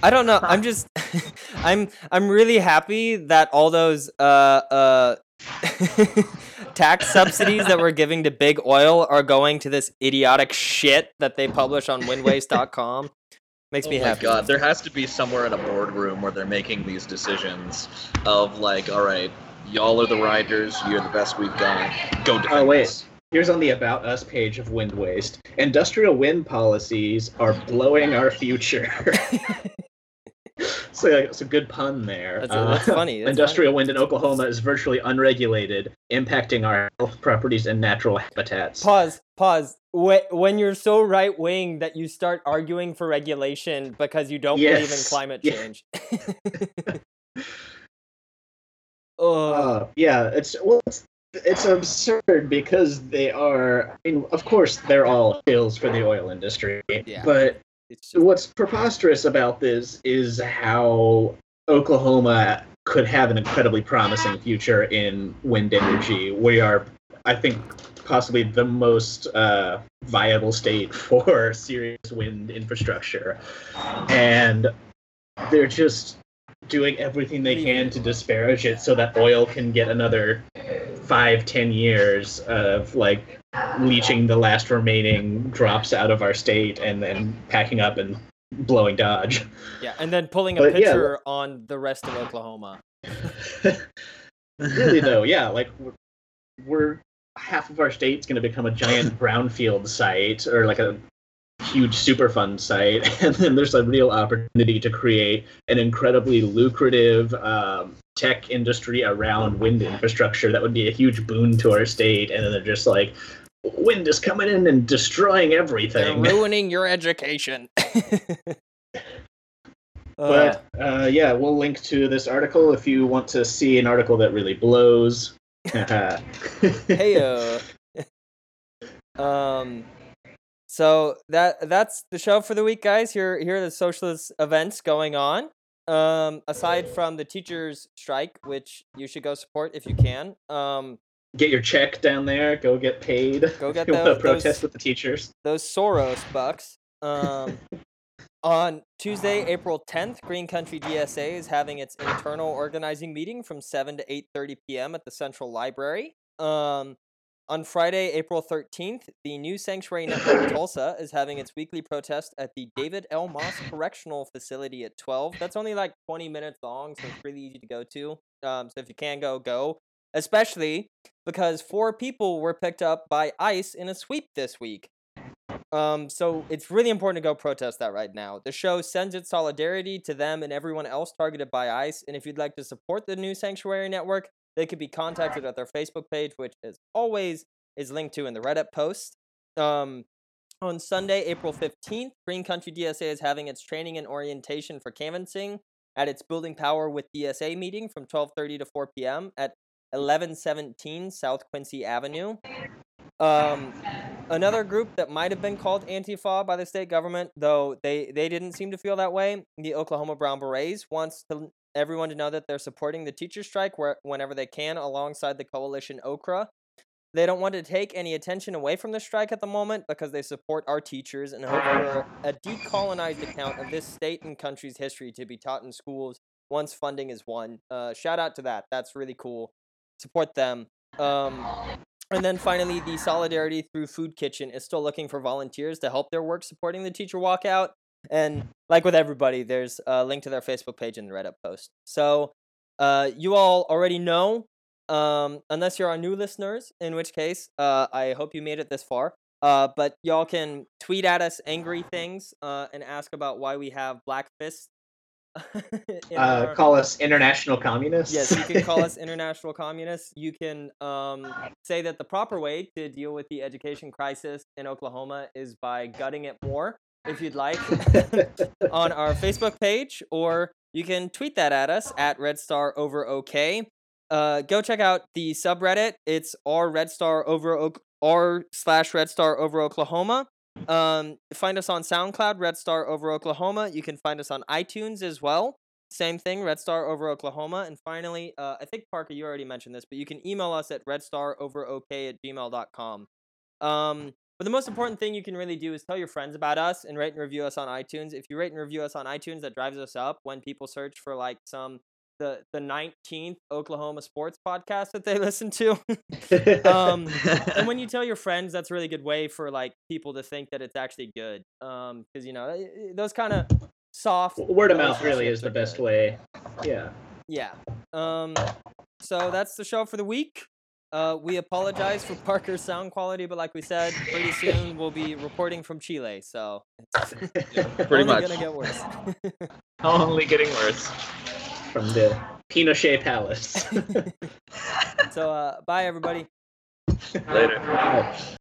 I don't know. I'm just I'm I'm really happy that all those uh uh tax subsidies that we're giving to big oil are going to this idiotic shit that they publish on windwaste.com. Makes oh me my happy. god, there has to be somewhere in a boardroom where they're making these decisions of like, all right, y'all are the riders, you're the best we've got. Go defend Oh, wait. us. Here's on the About Us page of Wind Waste. Industrial wind policies are blowing our future. so it's a good pun there. Uh, That's- that's funny, that's industrial wind in Oklahoma is virtually unregulated, impacting our health properties and natural habitats. Pause. Pause. When you're so right wing that you start arguing for regulation because you don't believe in Yes. climate Yeah. change. oh, Uh, yeah, it's well, it's, it's absurd because they are. I mean, of course, they're all bills for the oil industry, Yeah. but it's just, what's preposterous about this is how Oklahoma could have an incredibly promising future in wind energy. We are, I think, possibly the most uh, viable state for serious wind infrastructure, and they're just doing everything they can to disparage it so that oil can get another five, ten years of like leaching the last remaining drops out of our state and then packing up and blowing Dodge. yeah, and then pulling a But, yeah, picture on the rest of Oklahoma. really though, yeah, like we're, we're half of our state's going to become a giant brownfield site or like a huge superfund site, and then there's a real opportunity to create an incredibly lucrative um, tech industry around wind infrastructure that would be a huge boon to our state, and then they're just like. Wind is coming in and destroying They're everything. ruining your education. But uh, yeah, we'll link to this article if you want to see an article that really blows. hey um so that that's the show for the week guys here here are the socialist events going on um aside from the teachers strike which you should go support if you can um get your check down there. Go get paid. Go get want protest those- with the teachers. those soros bucks um on tuesday april 10th green country dsa is having its internal organizing meeting from 7 to 8.30 p.m at the central library um on Friday, April 13th, the new Sanctuary Network Tulsa is having its weekly protest at the David L. Moss Correctional Facility at 12. That's only like 20 minutes long, so it's really easy to go to. Um, so if you can go, go. Especially because four people were picked up by ICE in a sweep this week. Um, so it's really important to go protest that right now. The show sends its solidarity to them and everyone else targeted by ICE. And if you'd like to support the new Sanctuary Network, they could be contacted at their Facebook page, which as always is linked to in the Reddit post. Um, on Sunday, April 15th, Green Country DSA is having its training and orientation for canvassing at its Building Power with DSA meeting from 12:30 to 4 p.m. at 1117 South Quincy Avenue. Um, another group that might have been called Antifa by the state government, though they, they didn't seem to feel that way, the Oklahoma Brown Berets wants to everyone to know that they're supporting the teacher strike where, whenever they can alongside the coalition Okra. They don't want to take any attention away from the strike at the moment because they support our teachers and hope for a decolonized account of this state and country's history to be taught in schools once funding is won. Uh, shout out to that. That's really cool. Support them. Um, and then finally, the Solidarity Through Food Kitchen is still looking for volunteers to help their work supporting the teacher walkout. And like with everybody, there's a link to their Facebook page in the Reddit post. So uh, you all already know, um, unless you're our new listeners, in which case uh, I hope you made it this far. Uh, but y'all can tweet at us angry things uh, and ask about why we have black fists. Uh, our- call us international communists. Yes, you can call us international communists. You can um, say that the proper way to deal with the education crisis in Oklahoma is by gutting it more, if you'd like, on our Facebook page, or you can tweet that at us at Red Star Over OK. Uh, go check out the subreddit. It's r Red Star Over Oak r slash Red Star Over Oklahoma. Um, find us on SoundCloud, Red Star Over Oklahoma. You can find us on iTunes as well. Same thing, Red Star over Oklahoma. And finally, uh, I think Parker, you already mentioned this, but you can email us at redstaroverok at gmail.com. Um, but the most important thing you can really do is tell your friends about us and rate and review us on iTunes. If you rate and review us on iTunes, that drives us up when people search for like some the the 19th Oklahoma sports podcast that they listen to. um, and when you tell your friends, that's a really good way for like people to think that it's actually good. Um, because you know those kind of soft Word of mouth really is the best good. way. Yeah. Yeah. Um, so that's the show for the week. Uh, we apologize for Parker's sound quality, but like we said, pretty soon we'll be reporting from Chile, so it's Pretty only much. gonna get worse. Only getting worse. From the Pinochet Palace. so uh, bye everybody. Later. Alright.